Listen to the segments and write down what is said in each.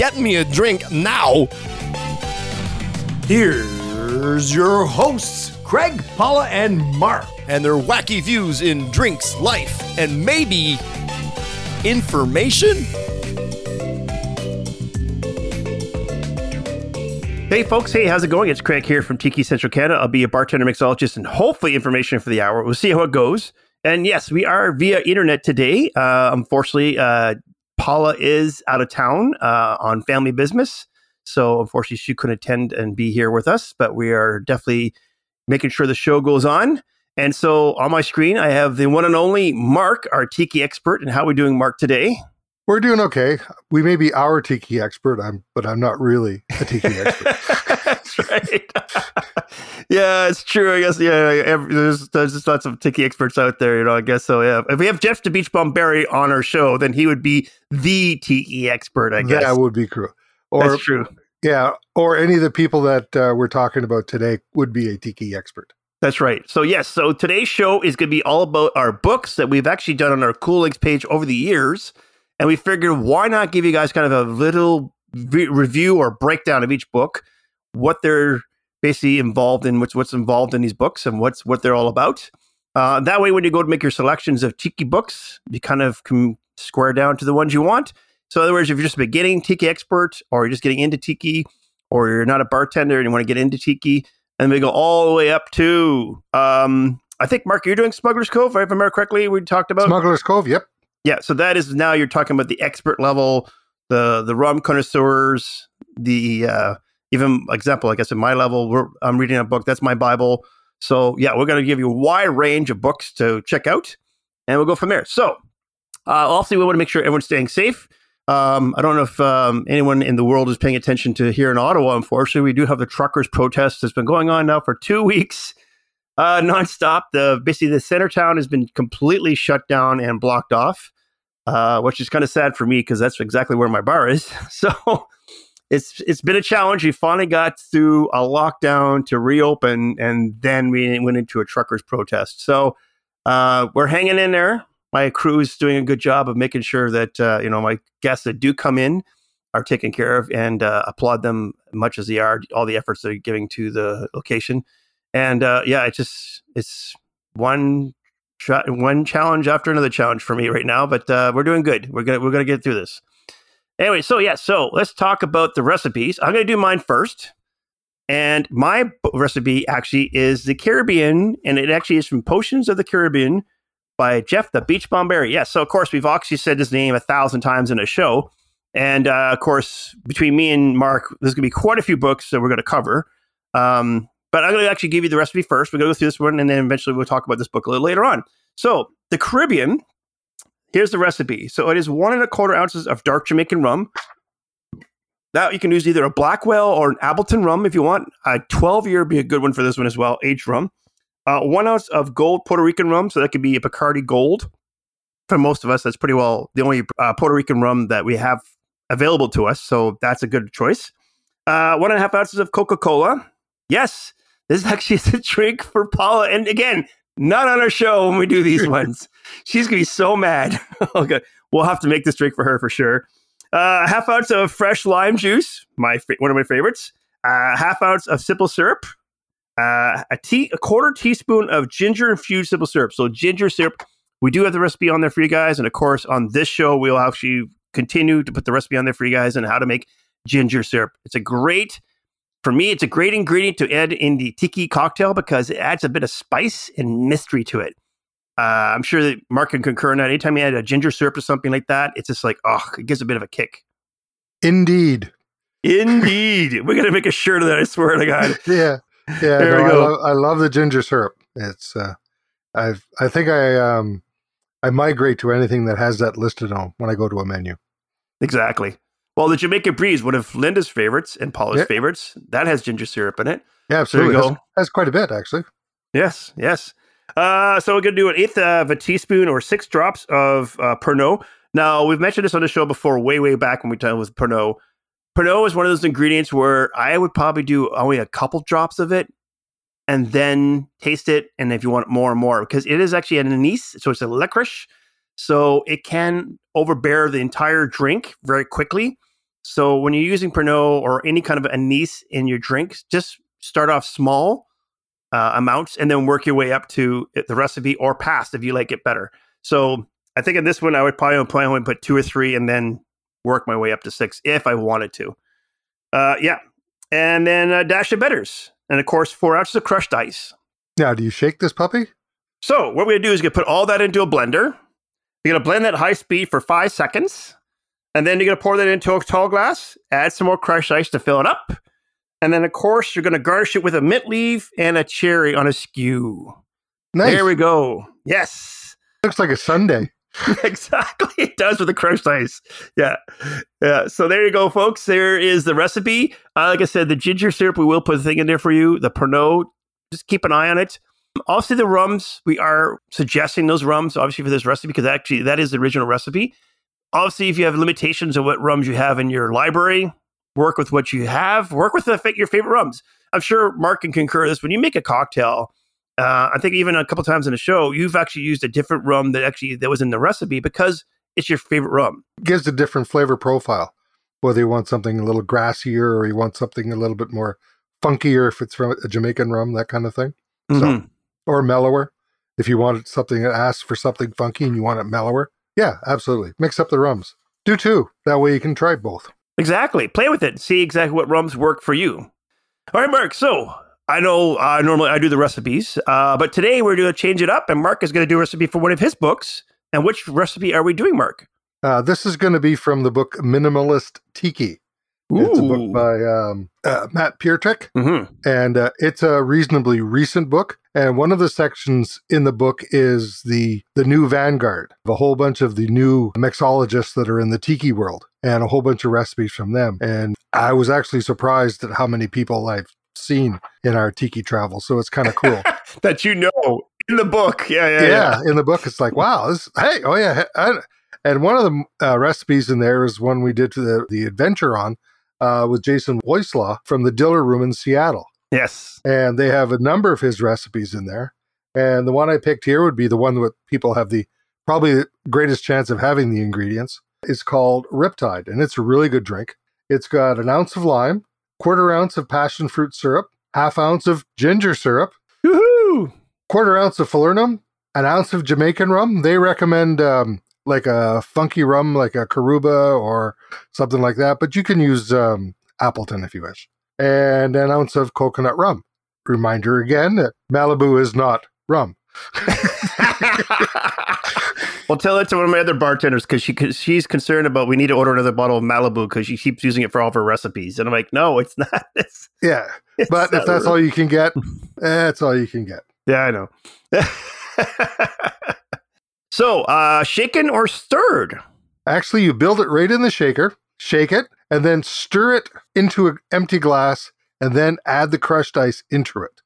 get me a drink now. Here's your hosts, Craig, Paula, and Mark. And their wacky views in drinks, life, and maybe information. Hey folks, hey, how's it going? It's Craig here from Tiki Central Canada. I'll be a bartender mixologist and hopefully information for the hour. We'll see how it goes. And yes, we are via internet today. Uh, unfortunately, uh, Paula is out of town uh, on family business. So unfortunately, she couldn't attend and be here with us, but we are definitely making sure the show goes on. And so on my screen, I have the one and only Mark, our tiki expert. And how are we doing, Mark, today? We're doing okay. We may be our tiki expert, I'm, but I'm not really a tiki expert. That's right. yeah, it's true. I guess. Yeah, every, there's there's just lots of tiki experts out there. You know, I guess so. Yeah. If we have Jeff the Beach Bum Berry on our show, then he would be the tiki expert. I guess that would be true. Or, That's true. Yeah, or any of the people that uh, we're talking about today would be a tiki expert. That's right. So yes, so today's show is going to be all about our books that we've actually done on our Cool Links page over the years. And we figured, why not give you guys kind of a little re- review or breakdown of each book, what they're basically involved in, what's what's involved in these books, and what's what they're all about. Uh, that way, when you go to make your selections of tiki books, you kind of can square down to the ones you want. So, in other words, if you're just a beginning tiki expert, or you're just getting into tiki, or you're not a bartender and you want to get into tiki, and we go all the way up to, um, I think, Mark, you're doing Smuggler's Cove, if I remember correctly. We talked about Smuggler's Cove. Yep. Yeah, so that is now you're talking about the expert level, the the rum connoisseurs, the uh, even example, I guess at my level, I'm reading a book that's my Bible. So yeah, we're going to give you a wide range of books to check out, and we'll go from there. So uh, also, we want to make sure everyone's staying safe. Um, I don't know if um, anyone in the world is paying attention to here in Ottawa. Unfortunately, we do have the truckers' protest that's been going on now for two weeks uh, nonstop. The basically the center town has been completely shut down and blocked off, uh, which is kind of sad for me because that's exactly where my bar is. So it's it's been a challenge. We finally got through a lockdown to reopen, and then we went into a truckers protest. So uh, we're hanging in there. My crew is doing a good job of making sure that uh, you know my guests that do come in are taken care of, and uh, applaud them much as they are all the efforts they're giving to the location and uh, yeah, it's just it's one one challenge after another challenge for me right now, but uh, we're doing good. We're gonna we're gonna get through this. Anyway, so yeah, so let's talk about the recipes. I'm gonna do mine first, and my recipe actually is the Caribbean, and it actually is from Potions of the Caribbean by Jeff the Beach Bum Berry. Yes, so of course we've actually said his name a thousand times in a show, and uh, of course between me and Mark, there's gonna be quite a few books that we're gonna cover. Um, but I'm going to actually give you the recipe first. We're going to go through this one, and then eventually we'll talk about this book a little later on. So, the Caribbean, here's the recipe. So, it is one and a quarter ounces of dark Jamaican rum. That you can use either a Blackwell or an Appleton rum if you want. A 12 year be a good one for this one as well, aged rum. Uh, one ounce of gold Puerto Rican rum. So, that could be a Bacardi Gold. For most of us, that's pretty well the only uh, Puerto Rican rum that we have available to us. So, that's a good choice. Uh, one and a half ounces of Coca Cola. Yes, this is actually is a drink for Paula. And again, not on our show when we do these ones. She's gonna be so mad. okay, we'll have to make this drink for her for sure. Uh, half ounce of fresh lime juice, my one of my favorites. Uh, half ounce of simple syrup. Uh, a tea, a quarter teaspoon of ginger infused simple syrup. So ginger syrup. We do have the recipe on there for you guys, and of course, on this show, we'll actually continue to put the recipe on there for you guys and how to make ginger syrup. It's a great for me, it's a great ingredient to add in the tiki cocktail because it adds a bit of spice and mystery to it. Uh, I'm sure that Mark can concur on that. Anytime you add a ginger syrup or something like that, it's just like, oh, it gives a bit of a kick. Indeed. Indeed. We're going to make a shirt of that, I swear to God. yeah. Yeah. There no, we go. I love, I love, the ginger syrup. It's, uh, I've, I think I, um, I migrate to anything that has that listed on when I go to a menu. Exactly. Well, the Jamaica Breeze, one of Linda's favorites and Paula's Yeah. favorites, that has ginger syrup in it. Yeah, absolutely. go. Has, has quite a bit actually. Yes, yes. Uh, so we're going to do an eighth of a teaspoon or six drops of uh, Pernod. Now, we've mentioned this on the show before, way, way back when we talked with Pernod. Pernod is one of those ingredients where I would probably do only a couple drops of it and then taste it. And if you want more and more, because it is actually an anise, so it's a licorice. So it can overbear the entire drink very quickly. So when you're using Pernod or any kind of anise in your drinks, just start off small uh, amounts and then work your way up to the recipe or past if you like it better. So I think in this one, I would probably plan only put two or three and then work my way up to six if I wanted to. Uh, yeah. And then a dash of bitters. And of course, four ounces of crushed ice. Now, do you shake this puppy? So what we're gonna do is gonna put all that into a blender. You're gonna blend that high speed for five seconds, and then you're gonna pour that into a tall glass. Add some more crushed ice to fill it up, and then of course you're gonna garnish it with a mint leaf and a cherry on a skew. Nice. There we go. Yes, Looks like a Sunday. exactly. It does with the crushed ice. Yeah, yeah. So there you go, folks. There is the recipe. Uh, like I said, the ginger syrup we will put a thing in there for you. The Pernod, just keep an eye on it. Also, the rums we are suggesting those rums obviously for this recipe because actually that is the original recipe. Obviously, if you have limitations of what rums you have in your library, work with what you have. Work with the, your favorite rums. I'm sure Mark can concur this. When you make a cocktail, uh, I think even a couple times in the show, you've actually used a different rum that actually that was in the recipe because it's your favorite rum. Gives a different flavor profile. Whether you want something a little grassier or you want something a little bit more funkier if it's from a Jamaican rum, that kind of thing. Mhm. Or mellower. If you wanted something that asks for something funky and you want it mellower. Yeah, absolutely. Mix up the rums. Do two. That way you can try both. Exactly. Play with it. See exactly what rums work for you. All right, Mark. So I know uh, normally I do the recipes, uh, but today we're going to change it up, and Mark is going to do a recipe for one of his books. And which recipe are we doing, Mark? Uh, this is going to be from the book Minimalist Tiki. It's a book by um, uh, Matt Pietrek. hmm and uh, it's a reasonably recent book. And one of the sections in the book is the the new vanguard, a whole bunch of the new mixologists that are in the tiki world, and a whole bunch of recipes from them. And I was actually surprised at how many people I've seen in our tiki travel. So it's kind of cool. That you know in the book. Yeah, yeah, yeah, yeah. in the book, it's like, wow, this, hey, oh yeah. I, and one of the uh, recipes in there is one we did the, the adventure on uh, with Jason Woislaw from the Diller Room in Seattle. Yes. and they have a number of his recipes in there. And the one I picked here would be the one that people have the probably the greatest chance of having the ingredients. It's called Riptide, and it's a really good drink. It's got an ounce of lime, quarter ounce of passion fruit syrup, half ounce of ginger syrup, Woohoo! quarter ounce of falernum, an ounce of Jamaican rum. They recommend um, like a funky rum, like a Karuba or something like that, but you can use um, Appleton if you wish. And an ounce of coconut rum. Reminder again that Malibu is not rum. well, tell it to one of my other bartenders because she, she's concerned about we need to order another bottle of Malibu because she keeps using it for all of her recipes. And I'm like, no, it's not. It's, Yeah, it's but not if that's real. all you can get, that's all you can get. Yeah, I know. So, uh, shaken or stirred? Actually, you build it right in the shaker, shake it, and then stir it into an empty glass, and then add the crushed ice into it.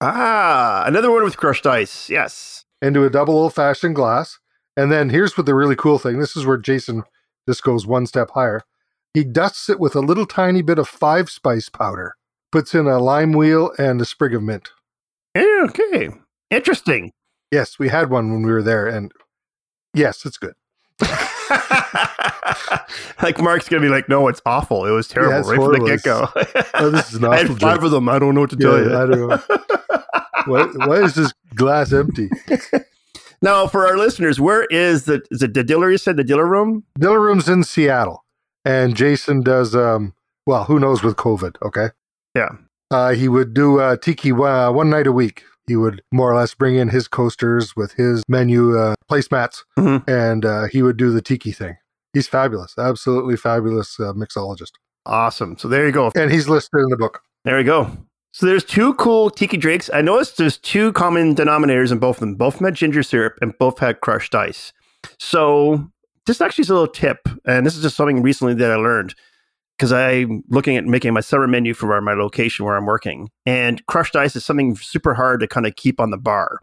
Ah, another one with crushed ice. Yes. into a double old fashioned glass. And then here's what the really cool thing this is where Jason just goes one step higher. He dusts it with a little tiny bit of five spice powder, puts in a lime wheel and a sprig of mint. Okay. Interesting. Yes, we had one when we were there, and yes, it's good. like Mark's gonna be like, no, it's awful. It was terrible it's right from the get go. Oh, this is an I had five drink. of them. I don't know what to tell you. I don't know. why, why is this glass empty? Now, for our listeners, where is the is it the diller? You said the diller room. Diller Room's in Seattle, and Jason does, um, well, who knows with COVID, okay? Yeah. Uh, he would do uh, tiki uh, one night a week. He would more or less bring in his coasters with his menu uh, placemats, Mhm. and uh, he would do the tiki thing. He's fabulous, absolutely fabulous uh, mixologist, Awesome. So there you go. and he's listed in the book. There we go. So there's two cool tiki drinks. I noticed there's two common denominators in both of them. Both of them had ginger syrup and both had crushed ice. So this actually is a little tip, and this is just something recently that I learned. Because I'm looking at making my summer menu for my location where I'm working. And crushed ice is something super hard to kind of keep on the bar.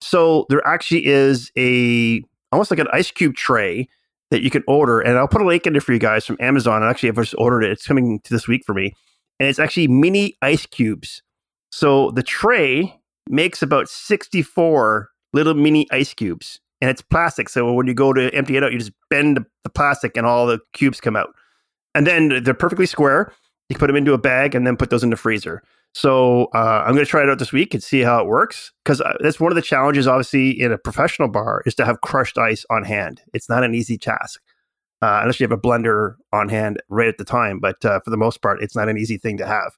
So there actually is a almost like an ice cube tray that you can order. And I'll put a link in there for you guys from Amazon. And actually, I've just ordered it. It's coming to this week for me. And it's actually mini ice cubes. So the tray makes about 64 little mini ice cubes. And it's plastic. So when you go to empty it out, you just bend the plastic and all the cubes come out. And then they're perfectly square. You can put them into a bag and then put those in the freezer. So uh, I'm going to try it out this week and see how it works because uh, that's one of the challenges, obviously, in a professional bar is to have crushed ice on hand. It's not an easy task uh, unless you have a blender on hand right at the time. But uh, for the most part, it's not an easy thing to have.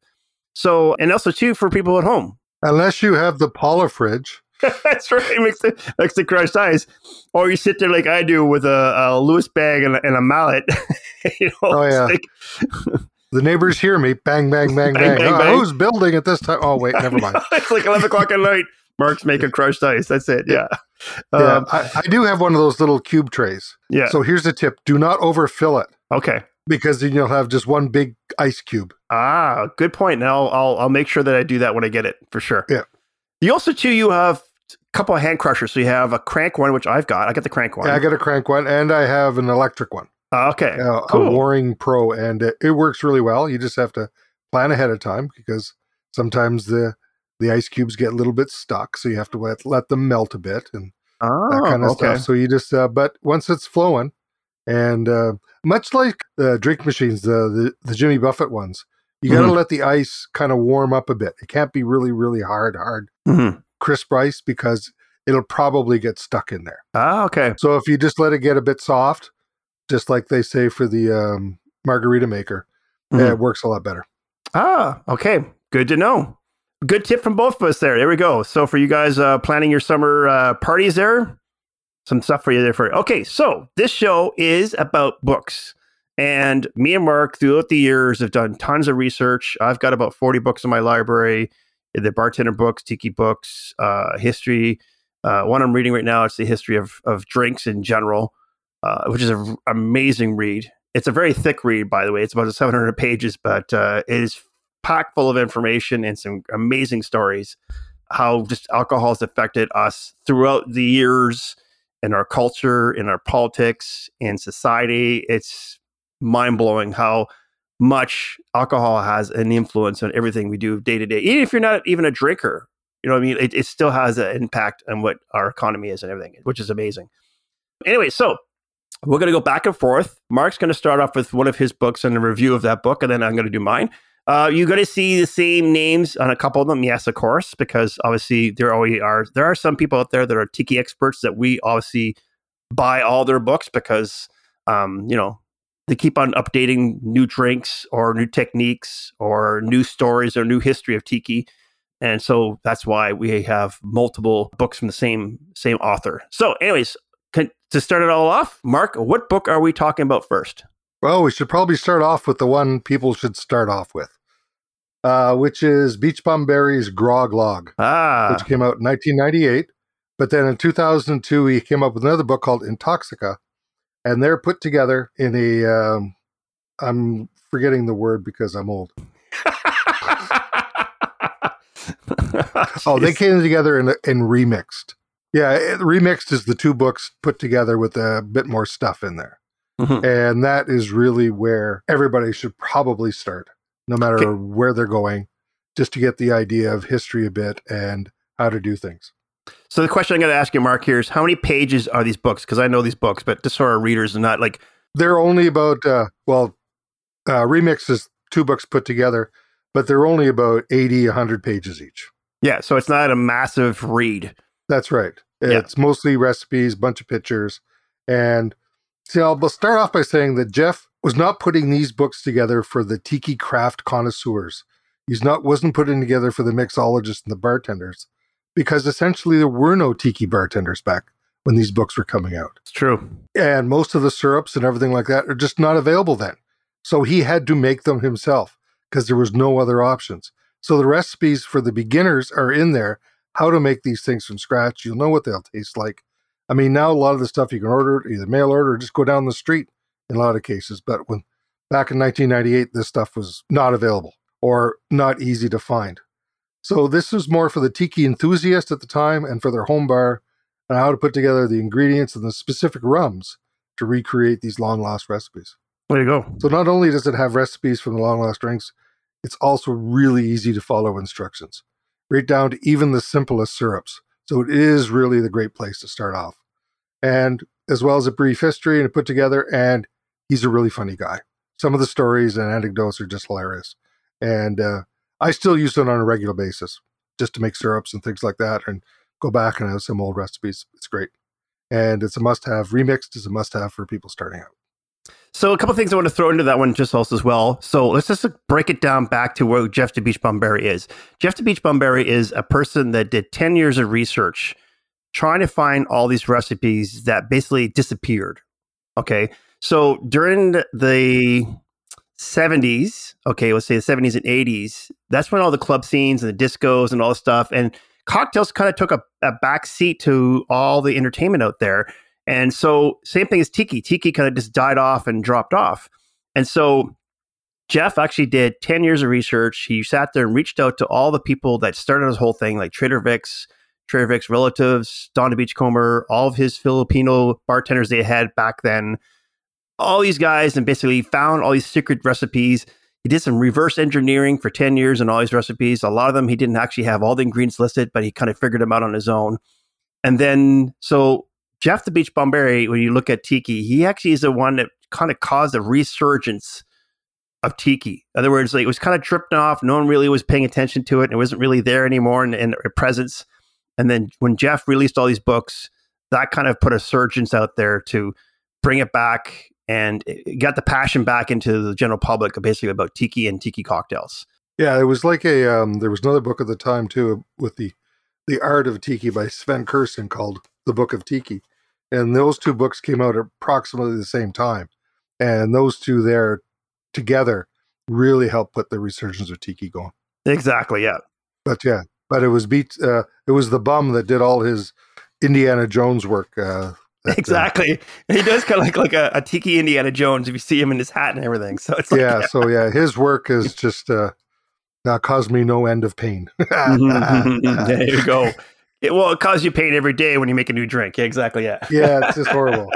So, and also too for people at home, unless you have the Paula fridge. That's right. Makes the makes the crushed ice, or you sit there like I do with a, a Lewis bag and a, and a mallet. you know, oh yeah. Like, the neighbors hear me. Bang, bang, bang, bang. bang, oh, bang. Who's building at this time? Oh, wait, never mind. it's like 11 o'clock at night. Mark's making crushed ice. That's it. Yeah. Yeah. Um, I, I, do have one of those little cube trays. Yeah. So here's the tip do not overfill it. Okay. Because then you'll have just one big ice cube. Ah, good point. Now I'll, I'll make sure that I do that when I get it for sure. Yeah. You also, too, you have couple of hand crushers. So you have a crank one, which I've got. I got the crank one. Yeah, I got a crank one, and I have an electric one. Uh, okay, uh, cool. a Waring Pro, and it, it, works really well. You just have to plan ahead of time because sometimes the the ice cubes get a little bit stuck, so you have to let, let them melt a bit and oh, that kind of okay. stuff. So you just, uh, but once it's flowing, and uh, much like the drink machines, the the, the Jimmy Buffett ones, you got to mm-hmm. let the ice kind of warm up a bit. It can't be really, really hard, hard, mm-hmm. Crisp ice because it'll probably get stuck in there. Ah, okay. So if you just let it get a bit soft, just like they say for the um, margarita maker. Mm-hmm. it works a lot better. Ah, okay. Good to know. Good tip from both of us there. There we go. So for you guys uh, planning your summer uh, parties there, some stuff for you there for you. Okay, so this show is about books. And me and Mark, throughout the years, have done tons of research. I've got about 40 books in my library. The bartender books, tiki books, uh, history. Uh, one I'm reading right now, it's the history of, of drinks in general uh, which is an amazing read. It's a very thick read, by the way. It's about 700 pages, but uh, it is packed full of information and some amazing stories. How just alcohol has affected us throughout the years in our culture, in our politics, in society. It's mind blowing how much alcohol has an influence on everything we do day to day. Even if you're not even a drinker, you know what I mean? It, it still has an impact on what our economy is and everything, which is amazing. Anyway, so we're going to go back and forth. Mark's going to start off with one of his books and a review of that book, and then I'm going to do mine. Uh, you're going to see the same names on a couple of them, yes, of course, because obviously there always are there are some people out there that are tiki experts that we obviously buy all their books because um, you know they keep on updating new drinks or new techniques or new stories or new history of tiki, and so that's why we have multiple books from the same same author. So, anyways, can, to start it all off, Mark, what book are we talking about first? Well, we should probably start off with the one people should start off with, uh, which is Beach Bum Berry's Grog Log, ah. which came out in 1998. But then in 2002, he came up with another book called Intoxica, and they're put together in a. Um, I'm forgetting the word because I'm old. oh, they came together and, and remixed. Yeah, it, remixed is the two books put together with a bit more stuff in there. Mm-hmm. And that is really where everybody should probably start, no matter okay. where they're going, just to get the idea of history a bit and how to do things. So the question I'm going to ask you, Mark, here is how many pages are these books? Because I know these books, but just so our readers are not like they're only about uh, well, uh, remix is two books put together, but they're only about 80, 100 pages each. Yeah, so it's not a massive read. That's right. It's yeah. mostly recipes, bunch of pictures. And see, I'll start off by saying that Jeff was not putting these books together for the tiki craft connoisseurs. He's not wasn't putting together for the mixologists and the bartenders because essentially there were no tiki bartenders back when these books were coming out. It's true. And most of the syrups and everything like that are just not available then. So he had to make them himself because there was no other options. So the recipes for the beginners are in there how to make these things from scratch. You'll know what they'll taste like. I mean, now a lot of the stuff you can order either mail order or just go down the street in a lot of cases. But when back in 1998, this stuff was not available or not easy to find. So this was more for the tiki enthusiast at the time and for their home bar and how to put together the ingredients and the specific rums to recreate these long lost recipes. There you go. So not only does it have recipes from the long lost drinks, it's also really easy to follow instructions, right down to even the simplest syrups. So it is really the great place to start off. And as well as a brief history and put together, and he's a really funny guy. Some of the stories and anecdotes are just hilarious. And uh, I still use it on a regular basis just to make syrups and things like that and go back and have some old recipes. It's great. And it's a must have. Remixed is a must have for people starting out. So a couple things I want to throw into that one just also as well. So let's just break it down back to where Jeff the Beach Bum Berry is. Jeff the Beach Bum Berry is a person that did 10 years of research trying to find all these recipes that basically disappeared. Okay. So during the 70s, okay, let's say the 70s and 80s, that's when all the club scenes and the discos and all the stuff and cocktails kind of took a, a back seat to all the entertainment out there. And so same thing as Tiki. Tiki kind of just died off and dropped off. And so Jeff actually did 10 years of research. He sat there and reached out to all the people that started this whole thing, like Trader Vic's, Trader Vic's relatives, Don the Beachcomber, all of his Filipino bartenders they had back then all these guys and basically found all these secret recipes. He did some reverse engineering for 10 years on all these recipes. A lot of them he didn't actually have all the ingredients listed, but he kind of figured them out on his own. And then, so Jeff the Beach Bum Berry, when you look at Tiki, he actually is the one that kind of caused a resurgence of Tiki. In other words, like it was kind of tripped off. No one really was paying attention to it. And it wasn't really there anymore in, in presence. And then when Jeff released all these books, that kind of put a surgence out there to bring it back and got the passion back into the general public basically about tiki and tiki cocktails. Yeah, it was like a um, there was another book at the time too with the the art of tiki by Sven Kirsten called The Book of Tiki. And those two books came out approximately the same time. And those two there together really helped put the resurgence of tiki going. Exactly, yeah. But yeah, but it was beat uh, it was the bum that did all his Indiana Jones work uh, exactly. he does kind of like like a, a, tiki Indiana Jones if you see him in his hat and everything. So it's like, yeah, yeah. So yeah, his work is just uh, now caused me no end of pain. there you go. It, well, it causes you pain every day when you make a new drink. Yeah, exactly. Yeah. Yeah, it's just horrible.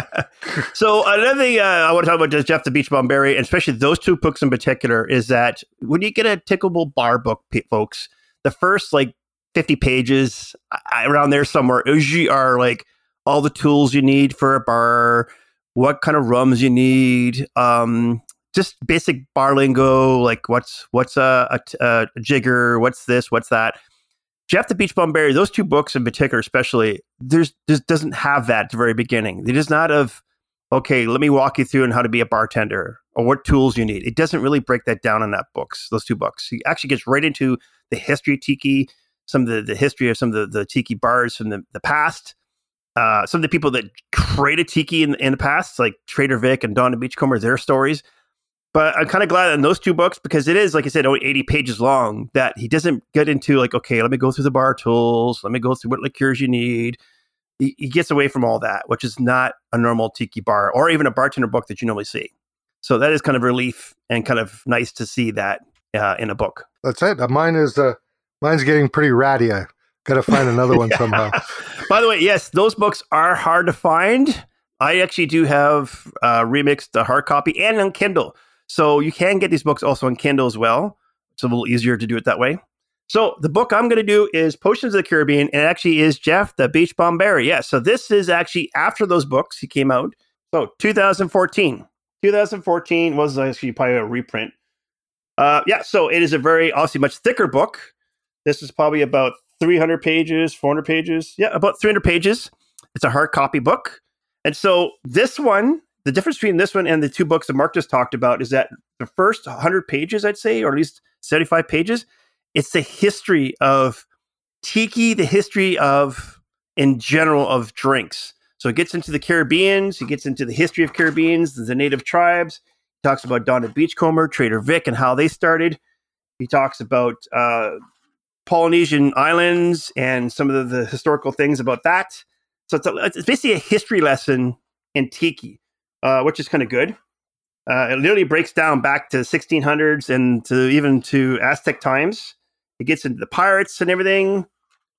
so another thing uh, I want to talk about just Jeff the Beach Bum Berry, and especially those two books in particular, is that when you get a Tickable Bar book, folks, the first like fifty pages around there somewhere usually are like all the tools you need for a bar, what kind of rums you need, um, just basic bar lingo, like what's what's a, a, a jigger, what's this, what's that. Jeff the Beach Bum Berry, those two books in particular, especially, there's just doesn't have that at the very beginning. It is not of, okay, let me walk you through on how to be a bartender or what tools you need. It doesn't really break that down in that books, those two books. He actually gets right into the history tiki, some of the, the history of some of the, the tiki bars from the, the past, uh, some of the people that created Tiki in, in the past, like Trader Vic and Don Beachcomber, their stories. But I'm kind of glad in those two books because it is, like I said, only 80 pages long that he doesn't get into like, okay, let me go through the bar tools, let me go through what liqueurs you need. He, he gets away from all that, which is not a normal tiki bar or even a bartender book that you normally see. So that is kind of relief and kind of nice to see that uh, in a book. That's it. Mine is uh, mine's getting pretty ratty. I got to find another one somehow. By the way, yes, those books are hard to find. I actually do have uh, remixed the hard copy and on Kindle. So you can get these books also on Kindle as well. It's a little easier to do it that way. So the book I'm going to do is Potions of the Caribbean, and it actually is Jeff the Beach Bum Berry. Yeah, so this is actually after those books he came out. So 2014. 2014 was actually probably a reprint. Uh, yeah, so it is a very obviously much thicker book. This is probably about 300 pages, 400 pages. Yeah, about 300 pages. It's a hard copy book. And so this one, the difference between this one and the two books that Mark just talked about is that the first 100 pages, I'd say, or at least 75 pages, it's the history of tiki, the history of, in general, of drinks. So it gets into the Caribbeans, it gets into the history of Caribbeans, the native tribes. He talks about Don the Beachcomber, Trader Vic, and how they started. He talks about uh, Polynesian islands and some of the, the historical things about that. So it's, a, it's basically a history lesson in tiki, uh, which is kind of good. Uh, it literally breaks down back to 1600s and to even to Aztec times. It gets into the pirates and everything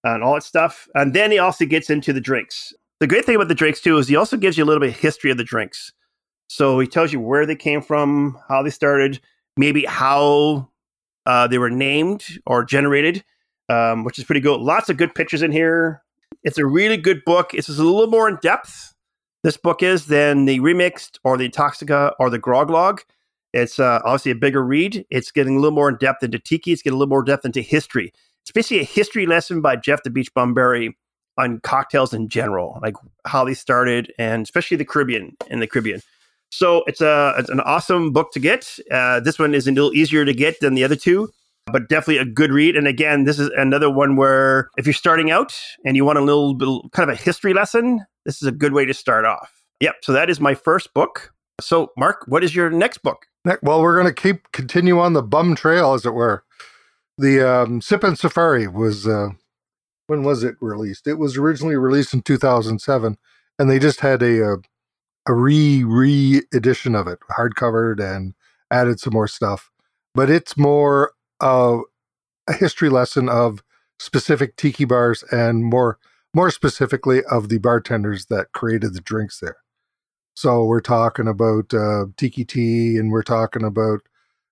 and all that stuff. And then he also gets into the drinks. The great thing about the drinks too is he also gives you a little bit of history of the drinks. So he tells you where they came from, how they started, maybe how uh, they were named or generated, um, which is pretty good. Lots of good pictures in here. It's a really good book. It's a little more in depth. This book is than the remixed or the Toxica or the Grog Log. It's uh, obviously a bigger read. It's getting a little more in depth into tiki. It's getting a little more depth into history. It's basically a history lesson by Jeff the Beach Bum Berry on cocktails in general, like how they started, and especially the Caribbean and the Caribbean. So it's a it's an awesome book to get. Uh, this one is a little easier to get than the other two, but definitely a good read. And again, this is another one where if you're starting out and you want a little bit kind of a history lesson, this is a good way to start off. Yep. So that is my first book. So Mark, what is your next book? Well, we're going to keep continue on the bum trail, as it were. The um, and Safari was uh, when was it released? It was originally released in 2007, and they just had a uh, a re re edition of it, hardcovered and added some more stuff. But it's more of a history lesson of specific tiki bars and more more specifically of the bartenders that created the drinks there. So we're talking about uh, Tiki-Ti, and we're talking about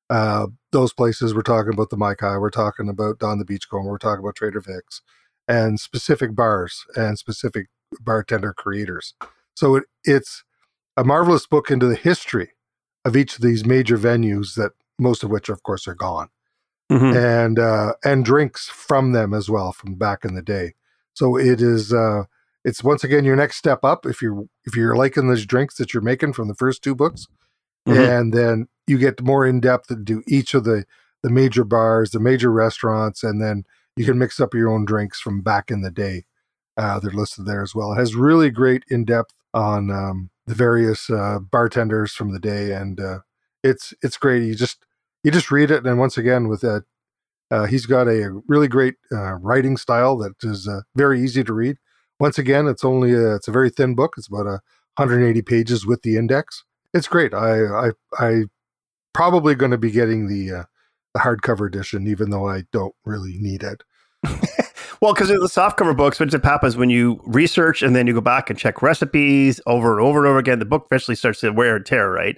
uh, those places. We're talking about the Mai-Kai. We're talking about Don the Beachcomber. We're talking about Trader Vic's and specific bars and specific bartender creators. So it, it's a marvelous book into the history of each of these major venues that most of which, of course, are gone, mm-hmm. and uh, and drinks from them as well from back in the day. So it is uh, it's once again your next step up if you're if you're liking those drinks that you're making from the first two books, mm-hmm. and then you get more in depth into each of the the major bars, the major restaurants, and then you can mix up your own drinks from back in the day. Uh, they're listed there as well. It has really great in depth on um, the various uh, bartenders from the day, and uh, it's it's great. You just you just read it, and once again with that, uh, he's got a really great uh, writing style that is uh, very easy to read. Once again, it's only a, it's a very thin book. It's about a 180 pages with the index. It's great. I I I probably going to be getting the uh, the hardcover edition, even though I don't really need it. well, because the softcover books, it happens when you research and then you go back and check recipes over and over and over again, the book eventually starts to wear and tear, right?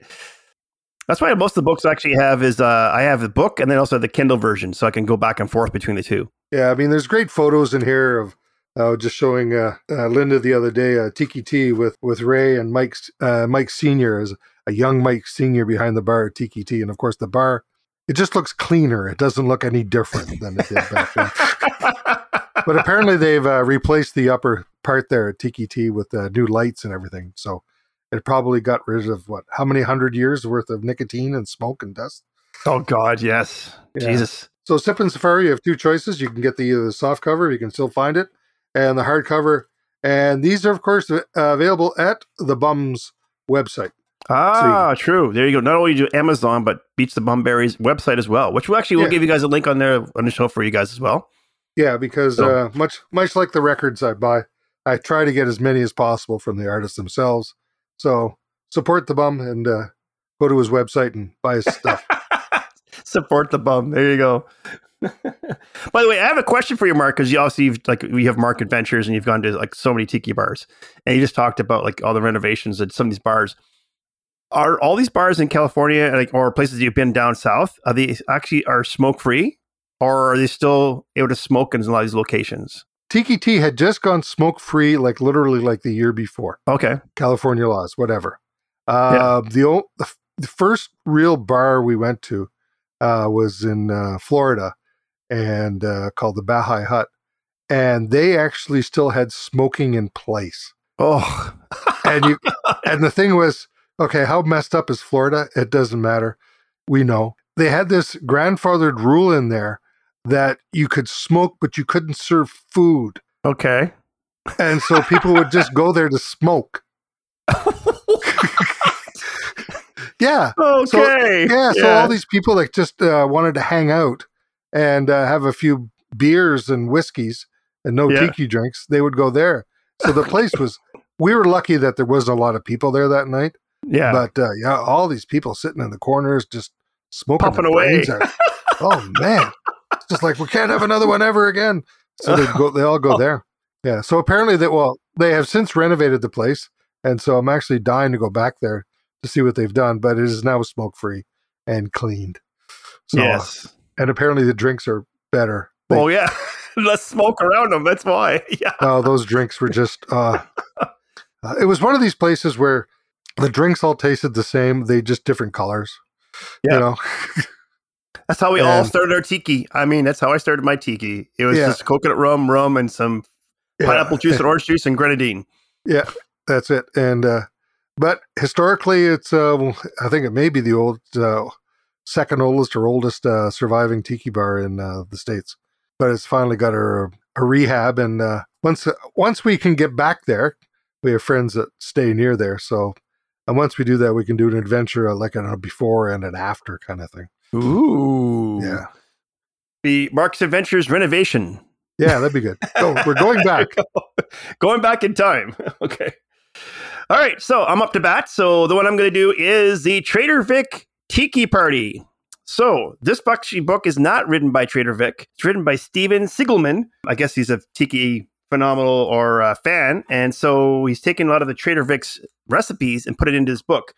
That's why most of the books I actually have is uh, I have the book and then also the Kindle version, so I can go back and forth between the two. Yeah, I mean, there's great photos in here of uh, just showing uh, uh, Linda the other day uh, Tiki-Ti with with Ray and Mike uh, Mike Senior as a young Mike Senior behind the bar at Tiki-Ti, and of course the bar it just looks cleaner. It doesn't look any different than it did back then. but apparently they've uh, replaced the upper part there at Tiki-Ti with uh, new lights and everything. So it probably got rid of what? How many hundred years worth of nicotine and smoke and dust? Oh God, yes, yeah. Jesus. So Sippin' Safari, you have two choices. You can get the, uh, the soft cover, you can still find it, and the hardcover. And these are, of course, uh, available at the Bums website. Ah, so true. There you go. Not only do Amazon, but Beats the Bum Berry's website as well, which we actually will yeah. give you guys a link on there on the show for you guys as well. Yeah, because so. uh, much much like the records I buy, I try to get as many as possible from the artists themselves. So support the bum and uh, go to his website and buy his stuff. support the bum. There you go. By the way, I have a question for you, Mark, because you also you've, like we have Mark Adventures and you've gone to like so many tiki bars, and you just talked about like all the renovations at some of these bars are all these bars in California like or places you've been down south are they actually are smoke free or are they still able to smoke in a lot of these locations? Tiki-Ti had just gone smoke free like literally like the year before. Okay. California laws, whatever. Uh, yeah. the, old, the, the first real bar we went to uh, was in uh, Florida and uh, called the Baha'i Hut and they actually still had smoking in place. Oh. and you and the thing was Okay, how messed up is Florida? It doesn't matter. We know. They had this grandfathered rule in there that you could smoke, but you couldn't serve food. Okay. And so people would just go there to smoke. yeah. Okay. So, yeah, yeah. So all these people that just uh, wanted to hang out and uh, have a few beers and whiskeys and no yeah. tiki drinks, they would go there. So the place was. We were lucky that there wasn't a lot of people there that night Yeah. But uh, yeah, all these people sitting in the corners just smoking their away. oh man, just like we can't have another one ever again. So they go, they all go there. Yeah. So apparently that well, they have since renovated the place, and so I'm actually dying to go back there to see what they've done. But it is now smoke free and cleaned. So yes. and apparently the drinks are better. They- Oh yeah. Less smoke around them. That's why. Yeah. Oh, those drinks were just. Uh, uh, it was one of these places where the drinks all tasted the same. They just different colors. Yeah. You know. That's how we all started our tiki. I mean, that's how I started my tiki. It was Yeah. just coconut rum, rum, and some Yeah. pineapple juice and orange juice and grenadine. Yeah, that's it. And uh, but historically, it's uh, I think it may be the old uh, second oldest or oldest uh, surviving tiki bar in uh, the states. But it's finally got a, a rehab, and uh, once once we can get back there, we have friends that stay near there. So, and once we do that, we can do an adventure uh, like a before and an after kind of thing. Ooh. Yeah, The Mark's Adventures renovation. yeah, that'd be good. So we're going back. Going back in time. okay. All right. So I'm up to bat. So the one I'm going to do is the Trader Vic Tiki Party. So this book is not written by Trader Vic. It's written by Stephen Siegelman. I guess he's a tiki phenomenal or uh, fan, and so he's taken a lot of the Trader Vic's recipes and put it into this book.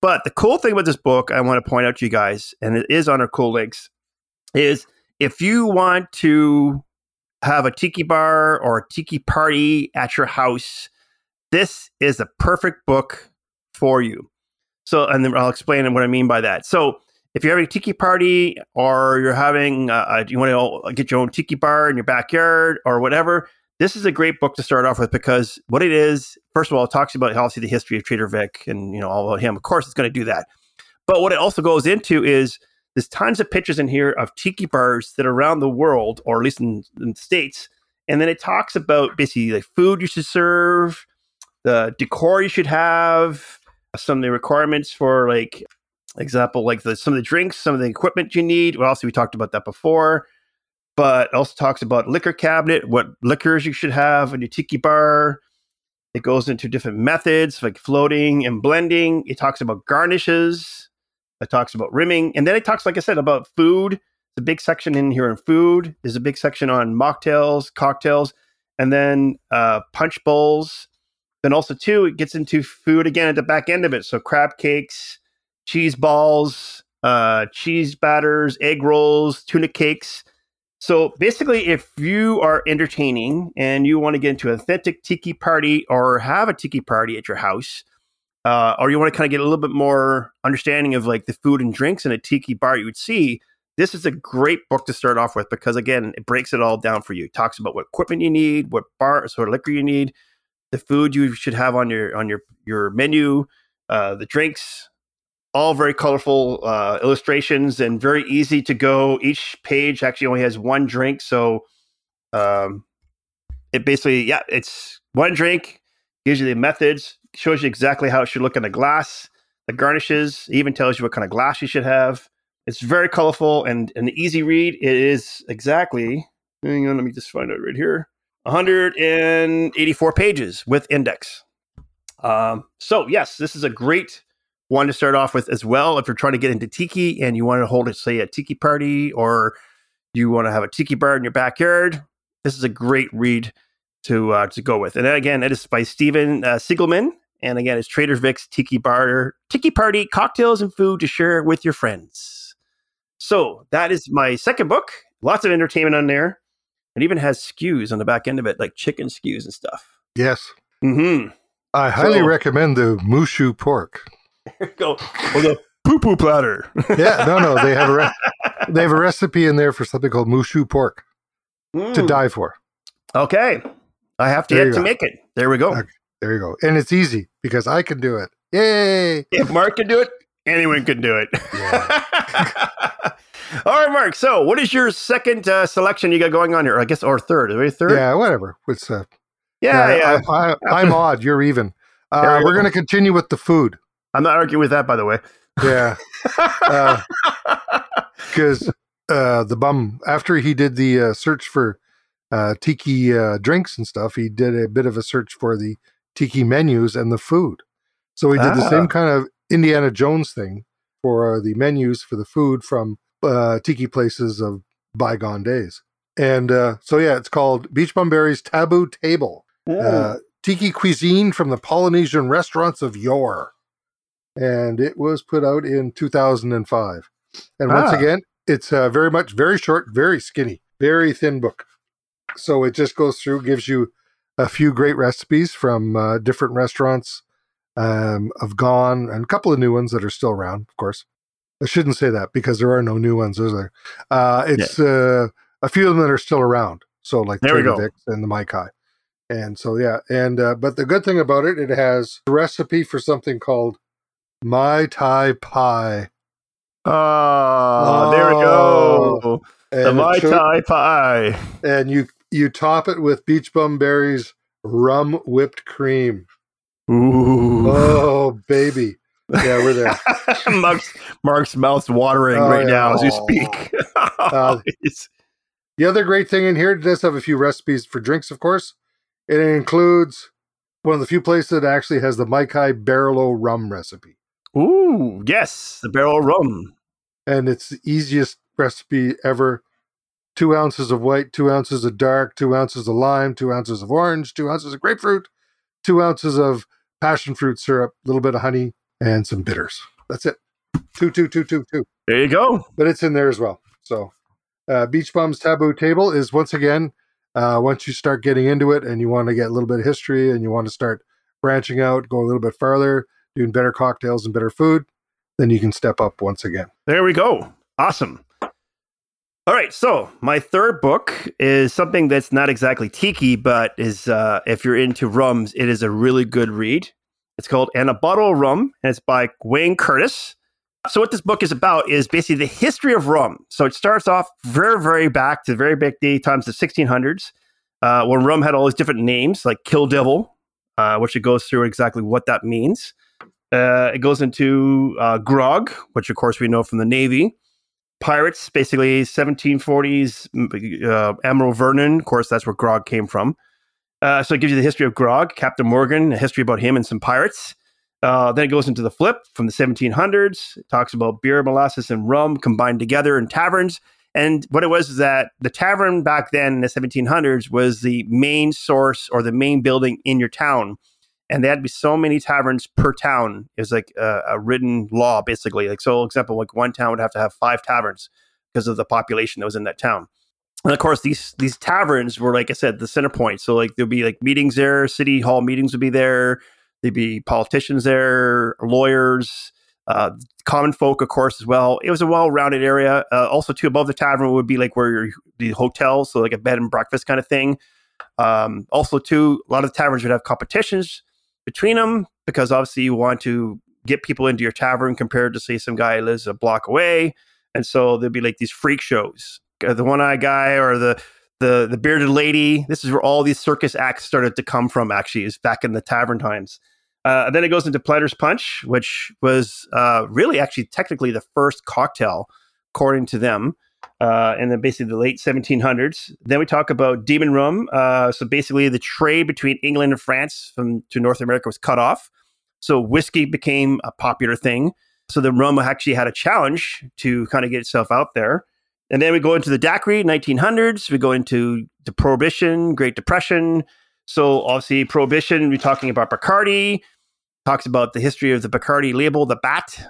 But the cool thing about this book, I want to point out to you guys, and it is on our cool links, is if you want to have a tiki bar or a tiki party at your house, this is a perfect book for you. So, and then I'll explain what I mean by that. So, if you're having a tiki party or you're having, uh, you want to get your own tiki bar in your backyard or whatever, this is a great book to start off with because what it is, first of all, it talks about obviously the history of Trader Vic and you know all about him. Of course, it's going to do that. But what it also goes into is there's tons of pictures in here of tiki bars that are around the world, or at least in, in the states. And then it talks about basically the food you should serve, the decor you should have, some of the requirements for like example, like the some of the drinks, some of the equipment you need. Well, also we talked about that before. But also talks about liquor cabinet, what liquors you should have in your tiki bar. It goes into different methods like floating and blending. It talks about garnishes. It talks about rimming. And then it talks, like I said, about food. There's a big section in here on food. There's a big section on mocktails, cocktails, and then uh, punch bowls. Then also, too, it gets into food again at the back end of it. So crab cakes, cheese balls, uh, cheese batters, egg rolls, tuna cakes. So basically, if you are entertaining and you want to get into an authentic tiki party or have a tiki party at your house, uh, or you want to kind of get a little bit more understanding of like the food and drinks in a tiki bar you would see, this is a great book to start off with because again, it breaks it all down for you. It talks about what equipment you need, what bar sort of liquor you need, the food you should have on your on your your menu, uh, the drinks, all very colorful uh, illustrations and very easy to go. Each page actually only has one drink, so um, it basically yeah, it's one drink. Gives you the methods, shows you exactly how it should look in the glass, the garnishes, even tells you what kind of glass you should have. It's very colorful and an easy read. It is exactly. Hang on, let me just find out right here. 184 pages with index. Um, so yes, this is a great one to start off with as well. If you're trying to get into tiki and you want to hold it, say a tiki party, or you want to have a tiki bar in your backyard, this is a great read to uh, to go with. And then again, it is by Stephen uh, Siegelman, and again, it's Trader Vic's Tiki Bar Tiki Party: Cocktails and Food to Share with Your Friends. So that is my second book. Lots of entertainment on there. It even has skews on the back end of it, like chicken skews and stuff. Yes. Mm-hmm. I highly So- recommend the Mushu pork. There you go or the poo poo platter. Yeah, no, no, they have a re- they have a recipe in there for something called Mushu pork to Mm. die for. Okay. I have to There yet you to go. make it. There we go. Okay. There you go, and it's easy because I can do it. Yay! If Mark can do it, anyone can do it. All right, Mark. So, what is your second uh, selection you got going on here? I guess, or third? Are we third? Yeah, whatever. It's uh, yeah. yeah. I, I, am odd. You're even. Uh, we're going to continue with the food. I'm not arguing with that, by the way. Yeah, Uh, because uh, the bum after he did the uh, search for uh, tiki uh, drinks and stuff, he did a bit of a search for the tiki menus and the food. So he did the Ah. same kind of Indiana Jones thing for uh, the menus for the food from uh, tiki places of bygone days. And uh, so, yeah, it's called Beach Bum Berry's Taboo Table. Uh, tiki cuisine from the Polynesian restaurants of yore. And it was put out in 2005. And once Ah. again, it's uh, very much, very short, very skinny, very thin book. So it just goes through, gives you a few great recipes from uh, different restaurants um, of gone and a couple of new ones that are still around, of course. I shouldn't say that because there are no new ones, is there? Uh, it's uh, a few of them that are still around. So like There Trader. Vic's and the Mai-Kai. And so yeah, and uh, but the good thing about it, it has a recipe for something called Mai Tai Pie. Oh, there we go. The And, Mai it Tai Pie. and you you top it with Beach Bum Berry's rum whipped cream. Ooh. Oh baby, yeah, we're there. Mark's, Mark's mouth's watering Oh, right yeah. now as you Oh. speak. Uh, The other great thing in here it does have a few recipes for drinks, of course. It includes one of the few places that actually has the Mai-Kai Barrel rum recipe. Ooh, yes, the barrel rum. And it's the easiest recipe ever. Two ounces of white, two ounces of dark, two ounces of lime, two ounces of orange, two ounces of grapefruit, two ounces of passion fruit syrup, a little bit of honey, and some bitters. That's it. Two, two, two, two, two. There you go. but it's in there as well. So, uh, Beach Bum's Taboo Table is once again, uh, once you start getting into it and you want to get a little bit of history and you want to start branching out, go a little bit farther, doing better cocktails and better food, then you can step up once again. There we go. Awesome. All right, so my third book is something that's not exactly tiki, but is uh, if you're into rums, it is a really good read. It's called "And a Bottle of Rum," and it's by Wayne Curtis. So what this book is about is basically the history of rum. So it starts off very, very back to the very big day times the 1600s, uh, when rum had all these different names like Kill Devil, uh, which it goes through exactly what that means. Uh, it goes into uh, grog, which of course we know from the Navy. Pirates, basically 1740s, uh, Admiral Vernon. Of course, that's where grog came from. Uh, so it gives you the history of grog, Captain Morgan, a history about him and some pirates. Uh, then it goes into the flip from the 1700s. It talks about beer, molasses, and rum combined together in taverns. And what it was is that the tavern back then in the 1700s was the main source or the main building in your town. And there had to be so many taverns per town. It was like a, a written law, basically. Like, so, example, like one town would have to have five taverns because of the population that was in that town. And of course, these these taverns were, like I said, the center point. So, like, there'd be like meetings there, city hall meetings would be there. There'd be politicians there, lawyers, uh, common folk, of course, as well. It was a well-rounded area. Uh, also, too, above the tavern would be like where your the hotel, so like a bed and breakfast kind of thing. Um, also, too, a lot of the taverns would have competitions between them because obviously you want to get people into your tavern compared to say some guy lives a block away, and so there'd be like these freak shows. The one-eyed guy or the the the bearded lady. This is where all these circus acts started to come from. Actually, is back in the tavern times. Uh, then it goes into Planter's Punch, which was uh, really actually technically the first cocktail, according to them, uh, in the basically the late 1700s. Then we talk about Demon Rum. Uh, so basically, the trade between England and France from to North America was cut off. So whiskey became a popular thing. So the rum actually had a challenge to kind of get itself out there. And then we go into the daiquiri, 1900s. We go into the Prohibition, Great Depression. So obviously, Prohibition, we're talking about Bacardi. Talks about the history of the Bacardi label, the BAT,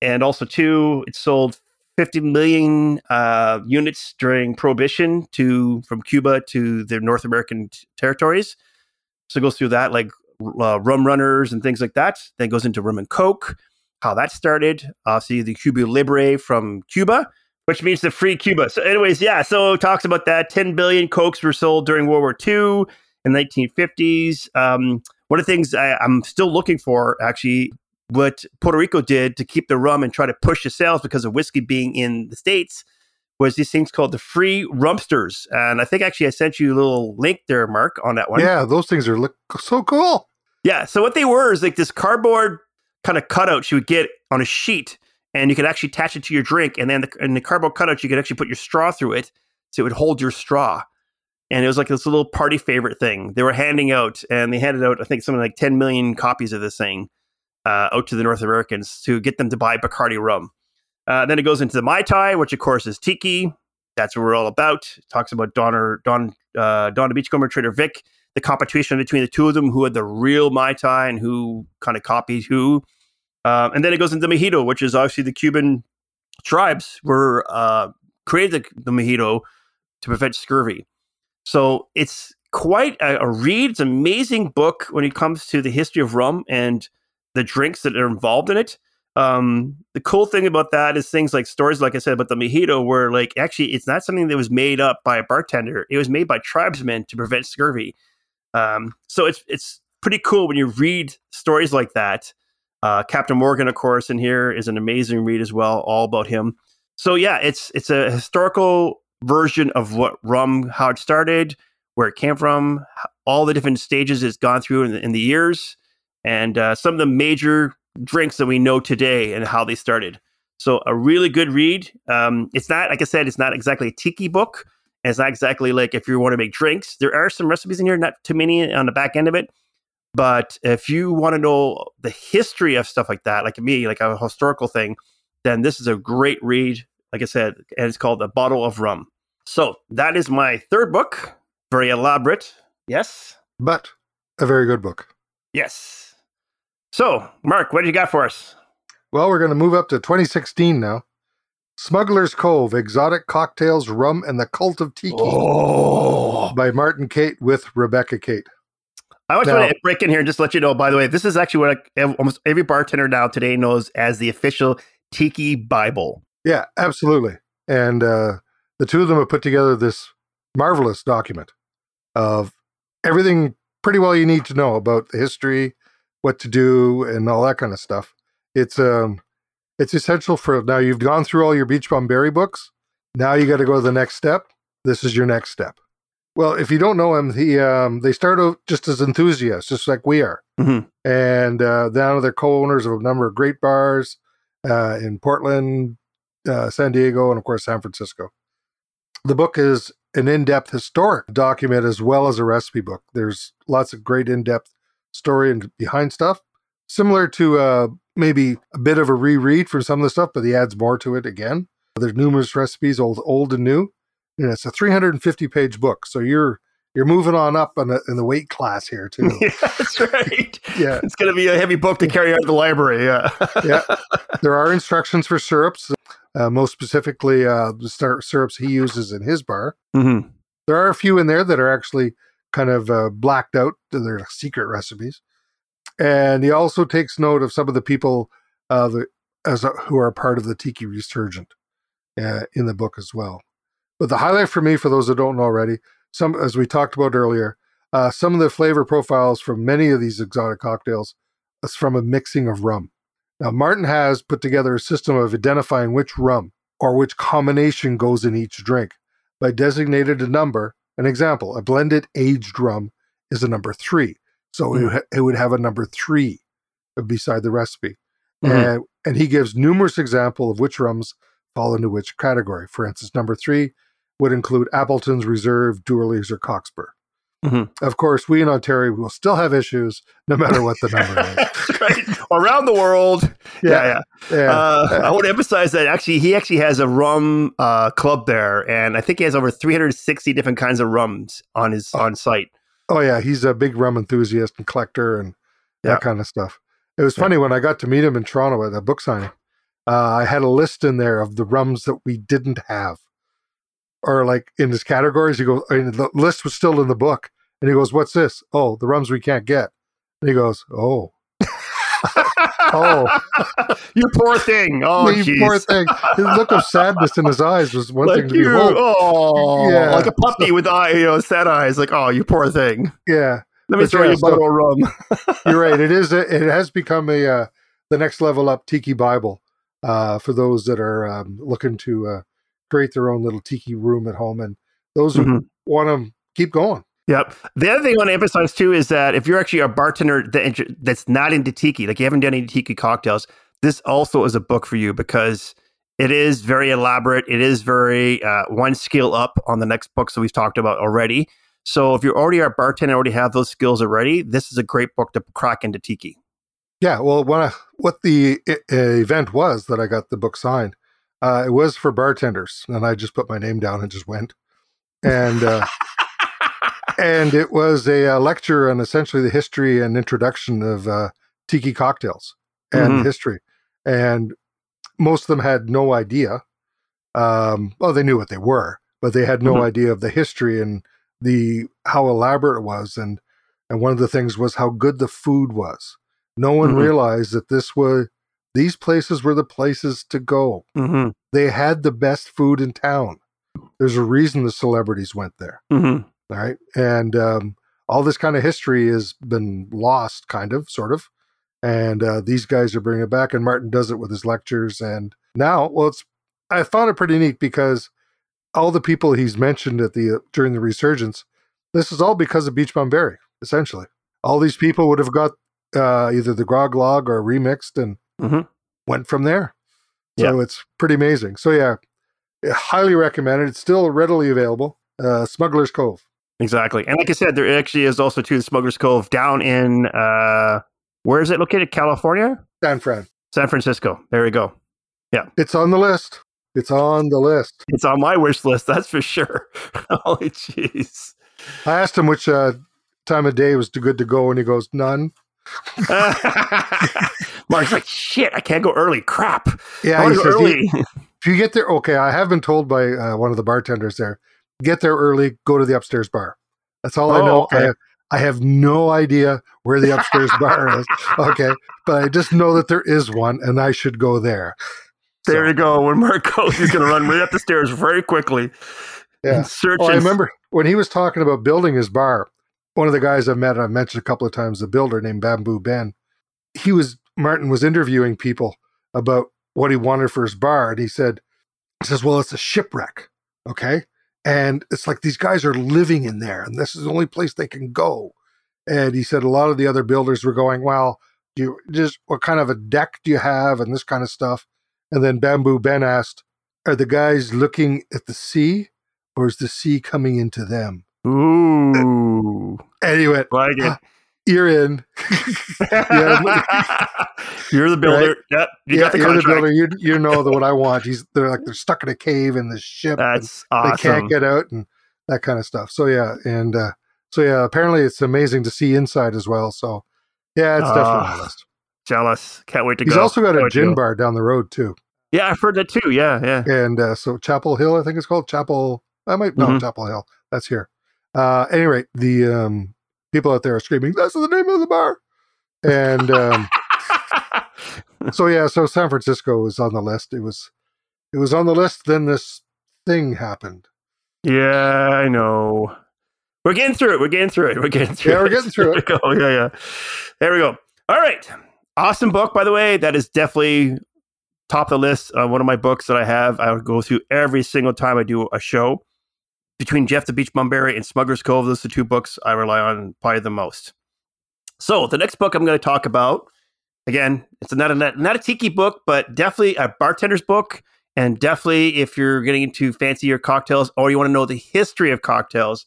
and also too, it sold 50 million uh, units during Prohibition to from Cuba to the North American t- territories. So it goes through that, like uh, rum runners and things like that. Then goes into rum and coke, how that started. Obviously, the Cuba Libre from Cuba, which means the free Cuba. So, anyways, yeah. So talks about that. 10 billion cokes were sold during World War II in the 1950s. Um, one of the things I, I'm still looking for, actually, what Puerto Rico did to keep the rum and try to push the sales because of whiskey being in the States was these things called the free rumsters. And I think actually I sent you a little link there, Mark, on that one. Yeah, those things are look so cool. Yeah. So what they were is like this cardboard kind of cutout you would get on a sheet, and you could actually attach it to your drink, and then the, in the cardboard cutout you could actually put your straw through it, so it would hold your straw. And it was like this little party favorite thing they were handing out, and they handed out I think something like 10 million copies of this thing. Uh, out to the North Americans to get them to buy Bacardi rum. Uh, then it goes into the Mai Tai, which of course is tiki. That's what we're all about. It talks about Donner, Don, uh, Don the Beachcomber, Trader Vic, the competition between the two of them, who had the real Mai Tai and who kind of copied who. Um, and then it goes into Mojito, which is obviously the Cuban tribes were uh, created the, the mojito to prevent scurvy. So it's quite a, a read. It's an amazing book when it comes to the history of rum and the drinks that are involved in it. Um, the cool thing about that is things like stories, like I said, about the mojito, where like actually it's not something that was made up by a bartender. It was made by tribesmen to prevent scurvy. Um, so it's it's pretty cool when you read stories like that. Uh, Captain Morgan, of course, in here is an amazing read as well, all about him. So yeah, it's it's a historical version of what rum, how it started, where it came from, all the different stages it's gone through in the, in the years, and uh, some of the major drinks that we know today and how they started. So a really good read. Um, it's not like I said, it's not exactly a tiki book. It's not exactly like if you want to make drinks. There are some recipes in here, not too many on the back end of it. But if you want to know the history of stuff like that, like me, like a historical thing, then this is a great read. Like I said, and it's called A Bottle of Rum. So that is my third book. Very elaborate. Yes. But a very good book. Yes. So, Mark, what do you got for us? Well, we're going to move up to 2016 now. Smuggler's Cove Exotic Cocktails, Rum, and the Cult of Tiki Oh. by Martin Cate with Rebecca Cate. I always Now- want to break in here and just let you know, by the way, this is actually what I, almost every bartender now today knows as the official Tiki Bible. Yeah, absolutely. And uh, the two of them have put together this marvelous document of everything pretty well you need to know about the history, what to do, and all that kind of stuff. It's um, it's essential for now. You've gone through all your Beach Bum Berry books. Now you got to go to the next step. This is your next step. Well, if you don't know him, he um, they start out just as enthusiasts, just like we are, Mhm. and uh, now they're co-owners of a number of great bars uh, in Portland, uh, San Diego, and of course San Francisco. The book is an in-depth historic document as well as a recipe book. There's lots of great in-depth story and behind stuff, similar to uh, maybe a bit of a reread for some of the stuff, but he adds more to it again. There's numerous recipes, old, old and new. And it's a 350 page book, so you're you're moving on up in the, in the weight class here too. yeah, that's right. Yeah. It's going to be a heavy book to carry out of the library. Yeah. yeah. There are instructions for syrups, uh, most specifically uh, the syrups he uses in his bar. Mhm. There are a few in there that are actually kind of uh, blacked out. They're secret recipes. And he also takes note of some of the people uh, the, as a, who are part of the Tiki Resurgent uh, in the book as well. But the highlight for me, for those that don't know already, some as we talked about earlier, uh, some of the flavor profiles from many of these exotic cocktails is from a mixing of rum. Now, Martin has put together a system of identifying which rum or which combination goes in each drink by designated a number. An example, a blended aged rum is a number three. So it, would ha- it would have a number three beside the recipe. Mhm. And, and he gives numerous examples of which rums fall into which category. For instance, number three would include Appleton's Reserve, Doorly's, or Cockspur. Mhm. Of course, we in Ontario will still have issues no matter what the number is. Right. Around the world. Yeah, yeah. yeah. Uh, I want to emphasize that actually, he actually has a rum uh, club there, and I think he has over 360 different kinds of rums on his on site. Oh yeah, he's a big rum enthusiast and collector and Yeah. that kind of stuff. It was funny when I got to meet him in Toronto at a book signing. Uh, I had a list in there of the rums that we didn't have, or like in his categories. He goes, mean, the list was still in the book, and he goes, "What's this? Oh, the rums we can't get." And he goes, "Oh, oh, you poor thing. Oh, you jeez. poor thing." His look of sadness in his eyes was one thing to you, behold. oh, Yeah. like a puppy with eye, you know, sad eyes. Like, oh, you poor thing. Yeah, Let me But throw yeah, you a so- bottle of rum. You're right. It is. A, it has become a uh, the next level up Tiki Bible uh, for those that are um, looking to uh, create their own little Tiki room at home, and those who Mhm. want to keep going. Yep. The other thing I want to emphasize too is that if you're actually a bartender that's not into tiki, like you haven't done any tiki cocktails, this also is a book for you because it is very elaborate. It is very uh, one skill up on the next books that we've talked about already. So if you're already a bartender, already have those skills already, this is a great book to crack into tiki. Yeah, well, when I, what the event was that I got the book signed, uh, it was for bartenders, and I just put my name down and just went. And uh, and it was a, uh, lecture on essentially the history and introduction of uh, tiki cocktails and Mhm. history. And most of them had no idea. Um, well, they knew what they were, but they had no Mhm. idea of the history and the how elaborate it was. And and one of the things was how good the food was. No one Mhm. realized that this was these places were the places to go. Mm-hmm. They had the best food in town. There's a reason the celebrities went there. Mm-hmm. All right. And um, all this kind of history has been lost, kind of, sort of. And uh, these guys are bringing it back, and Martin does it with his lectures. And now, well, it's I found it pretty neat because all the people he's mentioned at the during the resurgence, this is all because of Beach Bum Berry, essentially. All these people would have got uh, either the grog log or remixed and Mhm. went from there. So it's pretty amazing. So yeah, highly recommended. It's still readily available. Uh, Smuggler's Cove. Exactly. And like I said, there actually is also too the Smuggler's Cove down in uh where is it located? California? San Fran. San Francisco. There we go. Yeah, it's on the list. It's on the list. It's on my wish list, that's for sure. Holy jeez. I asked him which uh, time of day was too good to go, and he goes, none. Mark's like, shit, I can't go early. Crap. Yeah, I says, early. if you get there, okay, I have been told by uh, one of the bartenders there, get there early, go to the upstairs bar. That's all I Oh, know. okay. I, have, I have no idea where the upstairs bar is. Okay, but I just know that there is one, and I should go there. there So, you go. When Mark goes, he's going to run right up the stairs very quickly. Yeah. And search Oh, I remember when he was talking about building his bar. One of the guys I've met, and I've mentioned a couple of times, the builder named Bamboo Ben. He was Martin was interviewing people about what he wanted for his bar, and he said, "He says, well, it's a shipwreck, okay, and it's like these guys are living in there, and this is the only place they can go." And he said a lot of the other builders were going, "Well, you just what kind of a deck do you have, and this kind of stuff." And then Bamboo Ben asked, "Are the guys looking at the sea?" or is the sea coming into them? Ooh. And he went, Like it. You're in. You're the builder. Yep. You yeah, got the you're the builder. You you know the, what I want. He's they're like they're stuck in a cave in the ship. That's they can't get out and that kind of stuff. So yeah, and uh, so yeah, apparently it's amazing to see inside as well. So yeah, it's definitely on Ah, the list. Jealous. Can't wait to He's go. also got Can't a gin bar down the road too, Yeah, I've heard that too. Yeah, yeah. and uh, so Chapel Hill, I think it's called Chapel. I might no Mhm. Chapel Hill. That's here. Uh, any rate, the um, people out there are screaming, "That's the name of the bar!" And um, so yeah, so San Francisco was on the list. It was it was on the list. Then this thing happened. yeah, I know. We're getting through it. We're getting through it. We're getting through Yeah, it. we're getting through we go. Yeah, yeah. There we go. All right. Awesome book, by the way. That is definitely top of the list. Uh, one of my books that I have. I would go through every single time I do a show. Between Jeff the Beach Bum Berry and Smuggler's Cove, those are the two books I rely on probably the most. So the next book I'm going to talk about, again, it's not a not a tiki book, but definitely a bartender's book, and definitely if you're getting into fancier cocktails or you want to know the history of cocktails,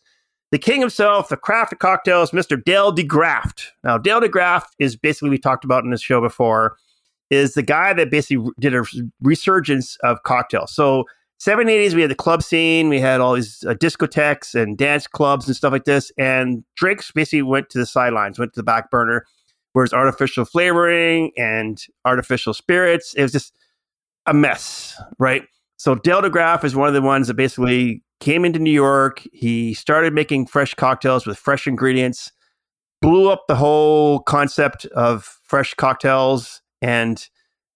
the king himself, the craft of cocktails, Mr. Dale DeGroff. Now, Dale DeGroff is basically we talked about in this show before, is the guy that basically did a resurgence of cocktails. So 780s, we had the club scene, we had all these uh, discotheques and dance clubs and stuff like this, and drinks basically went to the sidelines, went to the back burner. Whereas artificial flavoring and artificial spirits, it was just a mess, right? So Dale DeGroff is one of the ones that basically came into New York. He started making fresh cocktails with fresh ingredients, blew up the whole concept of fresh cocktails and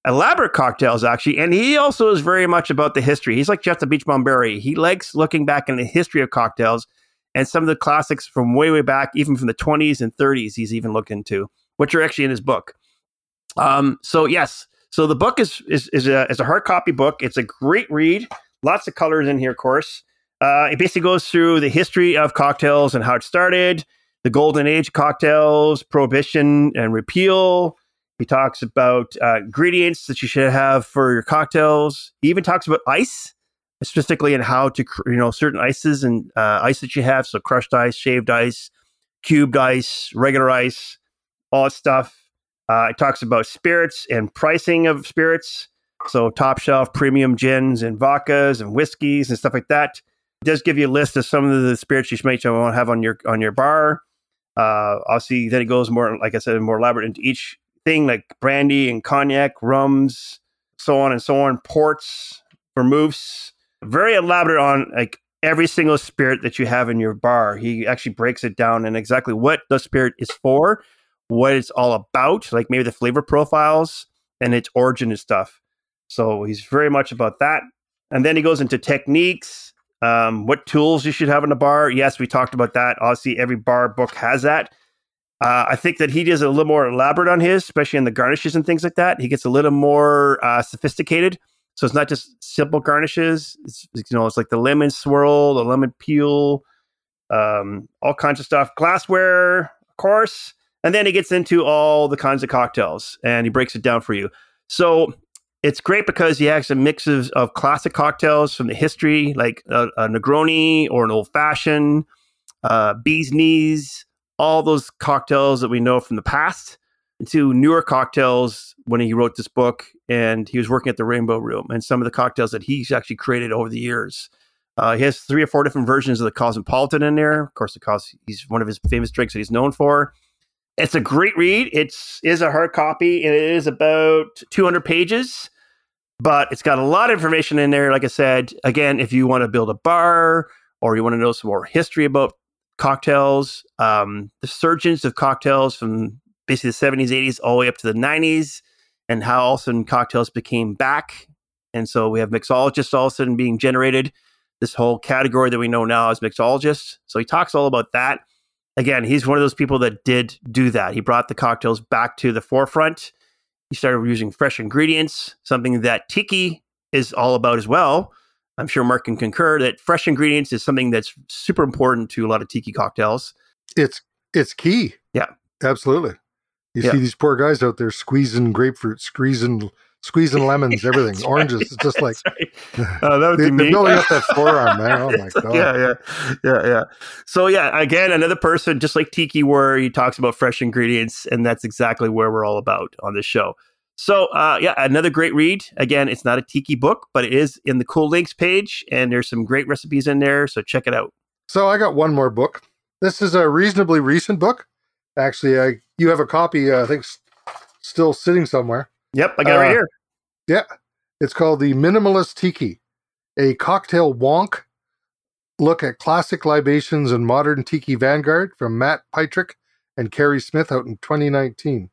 elaborate cocktails, actually. And he also is very much about the history. He's like Jeff the Beach Berry. He likes looking back in the history of cocktails and some of the classics from way, way back, even from the 20s and 30s, he's even looked into, which are actually in his book. Um, so, yes. So the book is is is a, is a hard copy book. It's a great read. Lots of colors in here, of course. Uh, it basically goes through the history of cocktails and how it started, the golden age cocktails, prohibition and repeal. He talks about uh, ingredients that you should have for your cocktails. He even talks about ice, specifically and how to you know certain ices and uh, ice that you have. So crushed ice, shaved ice, cubed ice, regular ice, all that stuff. Uh, it talks about spirits and pricing of spirits. So top shelf premium gins and vodkas and whiskeys and stuff like that. It does give you a list of some of the spirits you might want to have on your on your bar. Uh, obviously, then it goes more, like I said, more elaborate into each thing, like brandy and cognac, rums, so on and so on, ports, vermouths. Very elaborate on like every single spirit that you have in your bar. He actually breaks it down and exactly what the spirit is for, what it's all about, like maybe the flavor profiles and its origin and stuff. So he's very much about that. And then he goes into techniques, um, what tools you should have in a bar. Yes, we talked about that. Obviously, every bar book has that. Uh, I think that he does a little more elaborate on his, especially in the garnishes and things like that. He gets a little more uh, sophisticated. So it's not just simple garnishes. It's you know, it's like the lemon swirl, the lemon peel, um, all kinds of stuff. Glassware, of course, and then he gets into all the kinds of cocktails and he breaks it down for you. So it's great because he has a mix of, of classic cocktails from the history, like a, a Negroni or an old fashioned, uh, bee's knees, all those cocktails that we know from the past to newer cocktails when he wrote this book and he was working at the Rainbow Room and some of the cocktails that he's actually created over the years. Uh, he has three or four different versions of the Cosmopolitan in there. Of course, the Cos- he's one of his famous drinks that he's known for. It's a great read. It's is a hard copy. And it is about 200 pages, but it's got a lot of information in there. Like I said, again, if you want to build a bar or you want to know some more history about cocktails, um, the surgeons of cocktails from basically the 70s, 80s, all the way up to the 90s, and how all of a sudden cocktails became back. And so we have mixologists all of a sudden being generated. This whole category that we know now as mixologists. So he talks all about that. Again, he's one of those people that did do that. He brought the cocktails back to the forefront. He started using fresh ingredients, something that Tiki is all about as well. I'm sure Mark can concur that fresh ingredients is something that's super important to a lot of tiki cocktails. It's it's key. Yeah. Absolutely. You Yeah. see these poor guys out there squeezing grapefruit, squeezing squeezing lemons, everything, That's oranges. It's just like right. Uh, that would they, be me. building up that forearm, man. Oh my god. yeah, yeah, yeah, yeah. So yeah, again, another person just like Tiki, where he talks about fresh ingredients, and that's exactly where we're all about on this show. So uh, yeah, another great read. Again, it's not a Tiki book, but it is in the cool links page, and there's some great recipes in there. So check it out. So I got one more book. This is a reasonably recent book. Actually, I you have a copy. Uh, I think still sitting somewhere. Yep, I got it right Uh, here. Yeah, it's called the Minimalist Tiki, a cocktail wonk look at classic libations and modern tiki vanguard from Matt Pietrek and Carrie Smith out in 2019.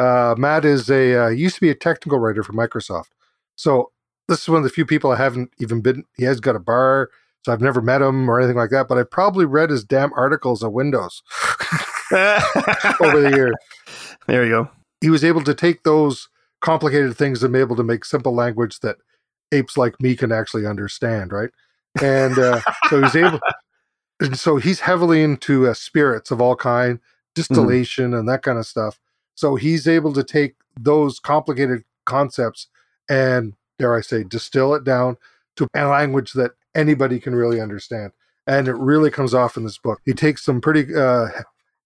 Uh, Matt is a uh, used to be a technical writer for Microsoft, so this is one of the few people I haven't even been. He has got a bar, so I've never met him or anything like that. But I've probably read his damn articles on Windows over the years there you go. he was able to take those complicated things and be able to make simple language that apes like me can actually understand, right? And uh, so he's able, and so he's heavily into uh, spirits of all kind, distillation and that kind of stuff. So he's able to take those complicated concepts and, dare I say, distill it down to a language that anybody can really understand. And it really comes off in this book. He takes some pretty uh,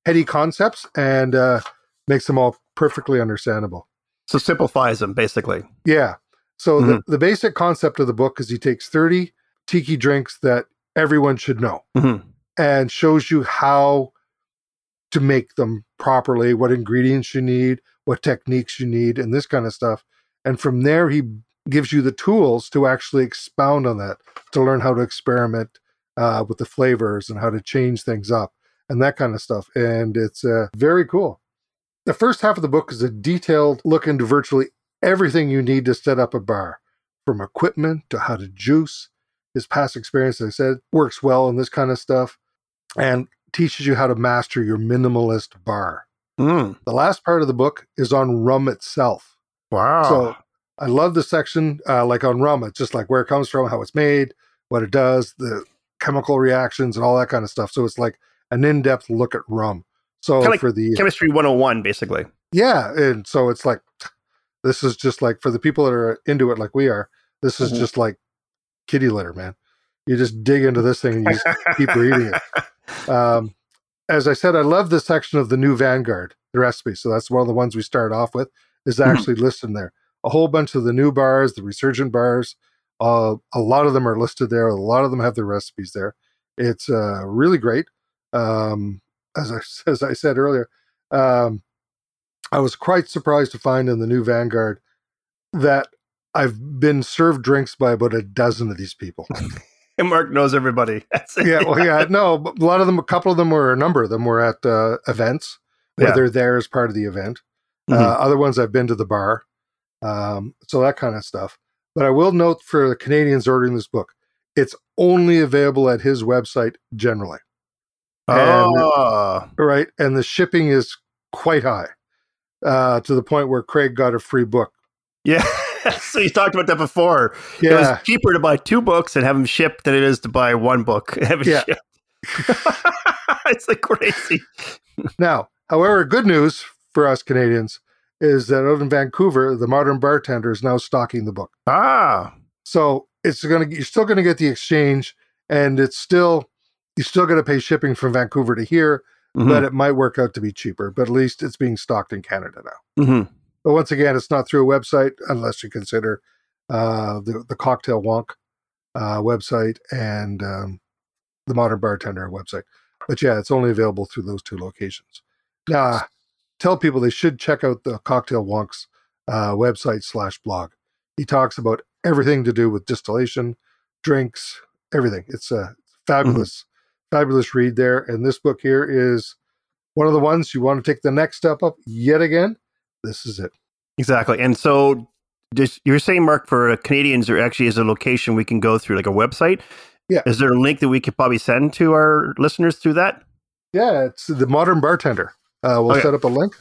heady concepts and uh, makes them all perfectly understandable. So simplifies them basically. Yeah. So the, the basic concept of the book is he takes 30 tiki drinks that everyone should know Mhm. and shows you how to make them properly, what ingredients you need, what techniques you need, and this kind of stuff. And from there, he gives you the tools to actually expound on that, to learn how to experiment uh, with the flavors and how to change things up and that kind of stuff. And it's uh, very cool. The first half of the book is a detailed look into virtually everything you need to set up a bar, from equipment to how to juice. His past experience, as I said, works well in this kind of stuff and teaches you how to master your minimalist bar. Mm. The last part of the book is on rum itself. Wow. So I love the section, uh, like on rum. It's just like where it comes from, how it's made, what it does, the chemical reactions, and all that kind of stuff. So it's like an in depth look at rum. So Kinda like for the Chemistry 101, basically. yeah, and so it's like this is just like for the people that are into it like we are. This is Mhm. just like kitty litter, man. You just dig into this thing and you keep reading it. Um, as I said, I love this section of the new Vanguard, the recipe. So that's one of the ones we start off with, is Mhm. actually listed there. A whole bunch of the new bars, the resurgent bars, uh, a lot of them are listed there. A lot of them have their recipes there. It's uh, really great. Um, as I as I said earlier, um, I was quite surprised to find in the new Vanguard that I've been served drinks by about a dozen of these people. And Mark knows everybody. Yeah, well, yeah, no, a lot of them, a couple of them were, a number of them were at uh, events where Yeah. they're there as part of the event. Mhm. Uh, other ones I've been to the bar, um, so that kind of stuff. But I will note for the Canadians ordering this book, it's only available at his website generally, oh, right? And the shipping is quite high uh, to the point where Craig got a free book. yeah. so you talked about that before. It was cheaper to buy two books and have them shipped than it is to buy one book. and Have it Yeah. shipped. it's like crazy. Now, however, good news for us Canadians is that out in Vancouver, the Modern Bartender is now stocking the book. Ah, So it's gonna you're still gonna get the exchange, and it's still you're still gonna pay shipping from Vancouver to here, Mhm. but it might work out to be cheaper. But at least it's being stocked in Canada now. Mhm. But once again, it's not through a website unless you consider uh, the the Cocktail Wonk uh, website and um, the Modern Bartender website. But yeah, it's only available through those two locations. Now, tell people they should check out the Cocktail Wonk's uh, website slash blog. He talks about everything to do with distillation, drinks, everything. It's a fabulous, fabulous read there. And this book here is one of the ones you want to take the next step up yet again. This is it. exactly. And so, just you're saying, Mark, for Canadians, there actually is a location we can go through, like a website. Yeah. Is there a link that we could probably send to our listeners through that? Yeah, it's the Modern Bartender. Uh, we'll Okay. set up a link,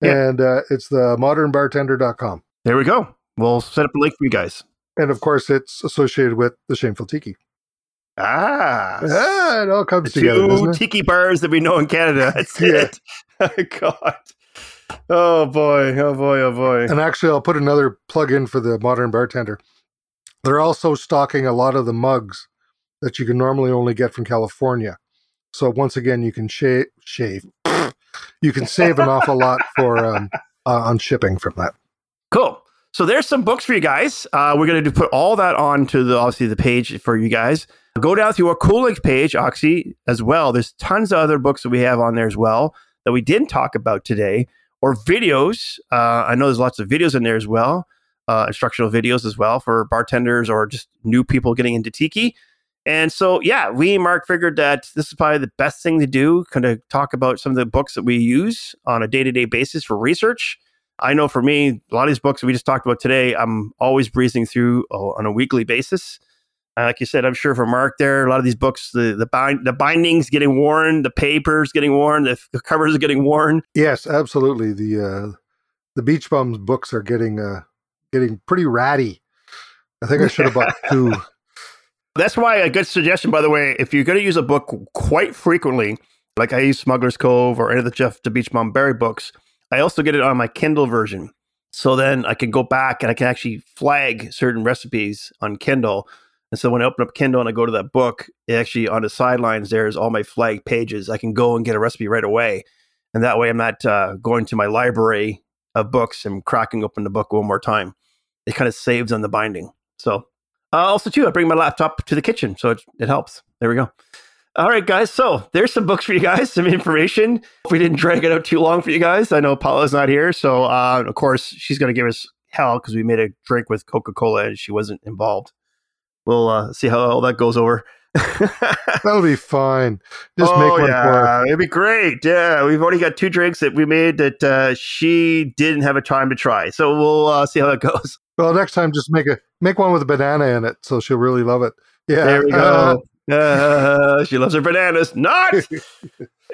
Yeah. and uh, it's the modernbartender.com. There we go. We'll set up a link for you guys. And of course, it's associated with the Shameful Tiki. Ah, Ah, it all the comes together, two tiki bars that we know in Canada. That's Yeah. it. God. Oh boy. Oh boy. Oh boy. And actually, I'll put another plug in for the Modern Bartender. They're also stocking a lot of the mugs that you can normally only get from California. So once again, you can shave, shave. You can save an awful lot for um, uh, on shipping from that. Cool. So there's some books for you guys. Uh, we're going to put all that onto the obviously the page for you guys. Go down to our Cool Links page, Oxy, as well. There's tons of other books that we have on there as well that we didn't talk about today, or videos. Uh, I know there's lots of videos in there as well, uh, instructional videos as well for bartenders or just new people getting into tiki. And so, yeah, we Mark figured that this is probably the best thing to do, kind of talk about some of the books that we use on a day to day basis for research. I know for me, a lot of these books we just talked about today, I'm always breezing through uh, on a weekly basis. Uh, like you said, I'm sure for Mark there, a lot of these books, the the, bind, the bindings getting worn, the papers getting worn, the, the covers are getting worn. Yes, absolutely. The uh, the Beach Bums books are getting uh, getting pretty ratty. I think I should have bought two. That's why a good suggestion, by the way, if you're going to use a book quite frequently, like I use Smuggler's Cove or any of the Jeff the Beach Bum Berry books, I also get it on my Kindle version. So then I can go back and I can actually flag certain recipes on Kindle. And so when I open up Kindle and I go to that book, it actually on the sidelines there's all my flagged pages. I can go and get a recipe right away, and that way I'm not uh, going to my library of books and cracking open the book one more time. It kind of saves on the binding. So uh, also too, I bring my laptop to the kitchen, so it, it helps. There we go. All right, guys. So there's some books for you guys, some information. If we didn't drag it out too long for you guys, I know Paula's not here, so uh, of course she's going to give us hell because we made a drink with Coca Cola and she wasn't involved. We'll uh, see how all that goes over. That'll be fine. Just oh, make one yeah. It'd be great. Yeah, we've already got two drinks that we made that uh, she didn't have a time to try. So we'll uh, see how that goes. Well, next time, just make a make one with a banana in it, so she'll really love it. Yeah, There we go. Uh, she loves her bananas. Not.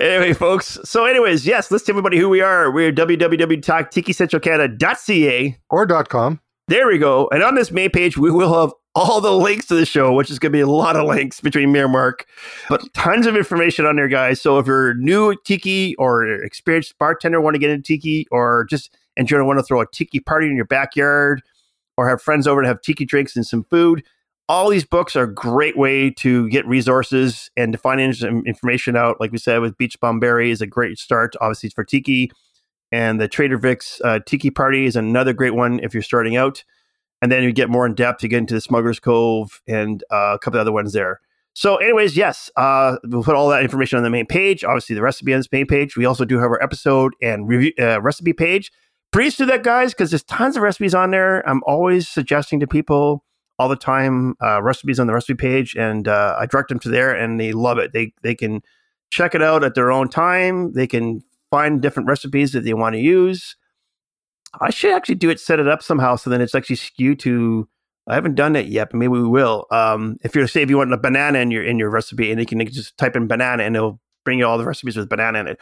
anyway, folks. So, anyways, yes, let's tell everybody who we are. We're www.tikicentralcanada.ca. or dot com. There we go. And on this main page, we will have all the links to the show, which is going to be a lot of links between me and Mark, but tons of information on there, guys. So if you're new at Tiki or experienced bartender, want to get into Tiki, or just and you want to throw a Tiki party in your backyard, or have friends over to have Tiki drinks and some food, all these books are a great way to get resources and to find in- information out. Like we said, with Beach Bum Berry is a great start, obviously for Tiki, and the Trader Vic's uh, Tiki Party is another great one if you're starting out. And then you get more in depth, you get into the Smuggler's Cove and uh, a couple other ones there. So, anyways, yes, uh, we'll put all that information on the main page. Obviously, the recipe on this main page. We also do have our episode and review uh, recipe page. Please do that, guys, because there's tons of recipes on there. I'm always suggesting to people all the time uh, recipes on the recipe page, and uh, I direct them to there, and they love it. They they can check it out at their own time. They can find different recipes that they want to use. I should actually do it, set it up somehow, so then it's actually skewed to. I haven't done it yet, but maybe we will. Um, if you're say if you want a banana in your in your recipe, and you can just type in banana, and it'll bring you all the recipes with banana in it.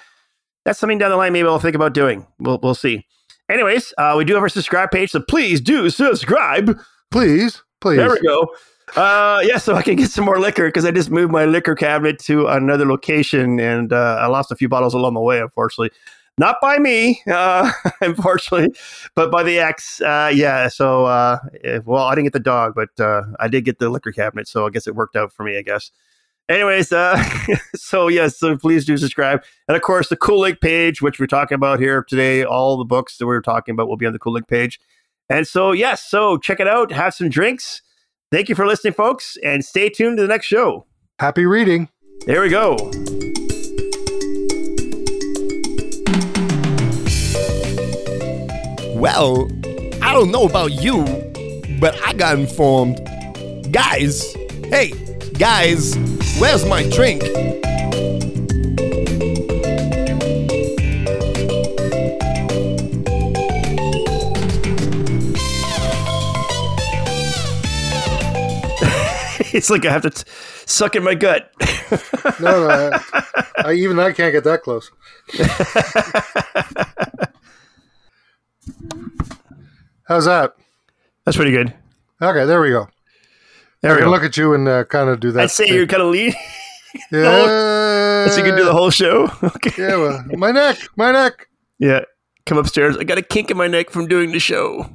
That's something down the line. Maybe I'll think about doing. We'll we'll see. Anyways, uh, we do have our subscribe page, so please do subscribe. Please, please. There we go. Uh, yeah, so I can get some more liquor because I just moved my liquor cabinet to another location and uh, I lost a few bottles along the way, unfortunately. Not by me, uh, unfortunately, but by the ex. Uh, yeah, so, uh, well, I didn't get the dog, but uh, I did get the liquor cabinet, so I guess it worked out for me, I guess. Anyways, uh, so yes, so please do subscribe. And of course, the Cool Link page, which we're talking about here today, all the books that we're talking about will be on the Cool Link page. And so, yes, so check it out, have some drinks. Thank you for listening, folks, and stay tuned to the next show. Happy reading. There we go. Well, I don't know about you, but I got informed. Guys, hey, guys, where's my drink? it's like I have to t- suck in my gut. No, no, I, I, even I can't get that close. How's that? That's pretty good. Okay, there we go. There I we can go. look at you and uh, kind of do that. I'd say thing. you're kind of lead, Yeah. so you can do the whole show. Okay. Yeah, well, my neck, my neck. Yeah. Come upstairs. I got a kink in my neck from doing the show.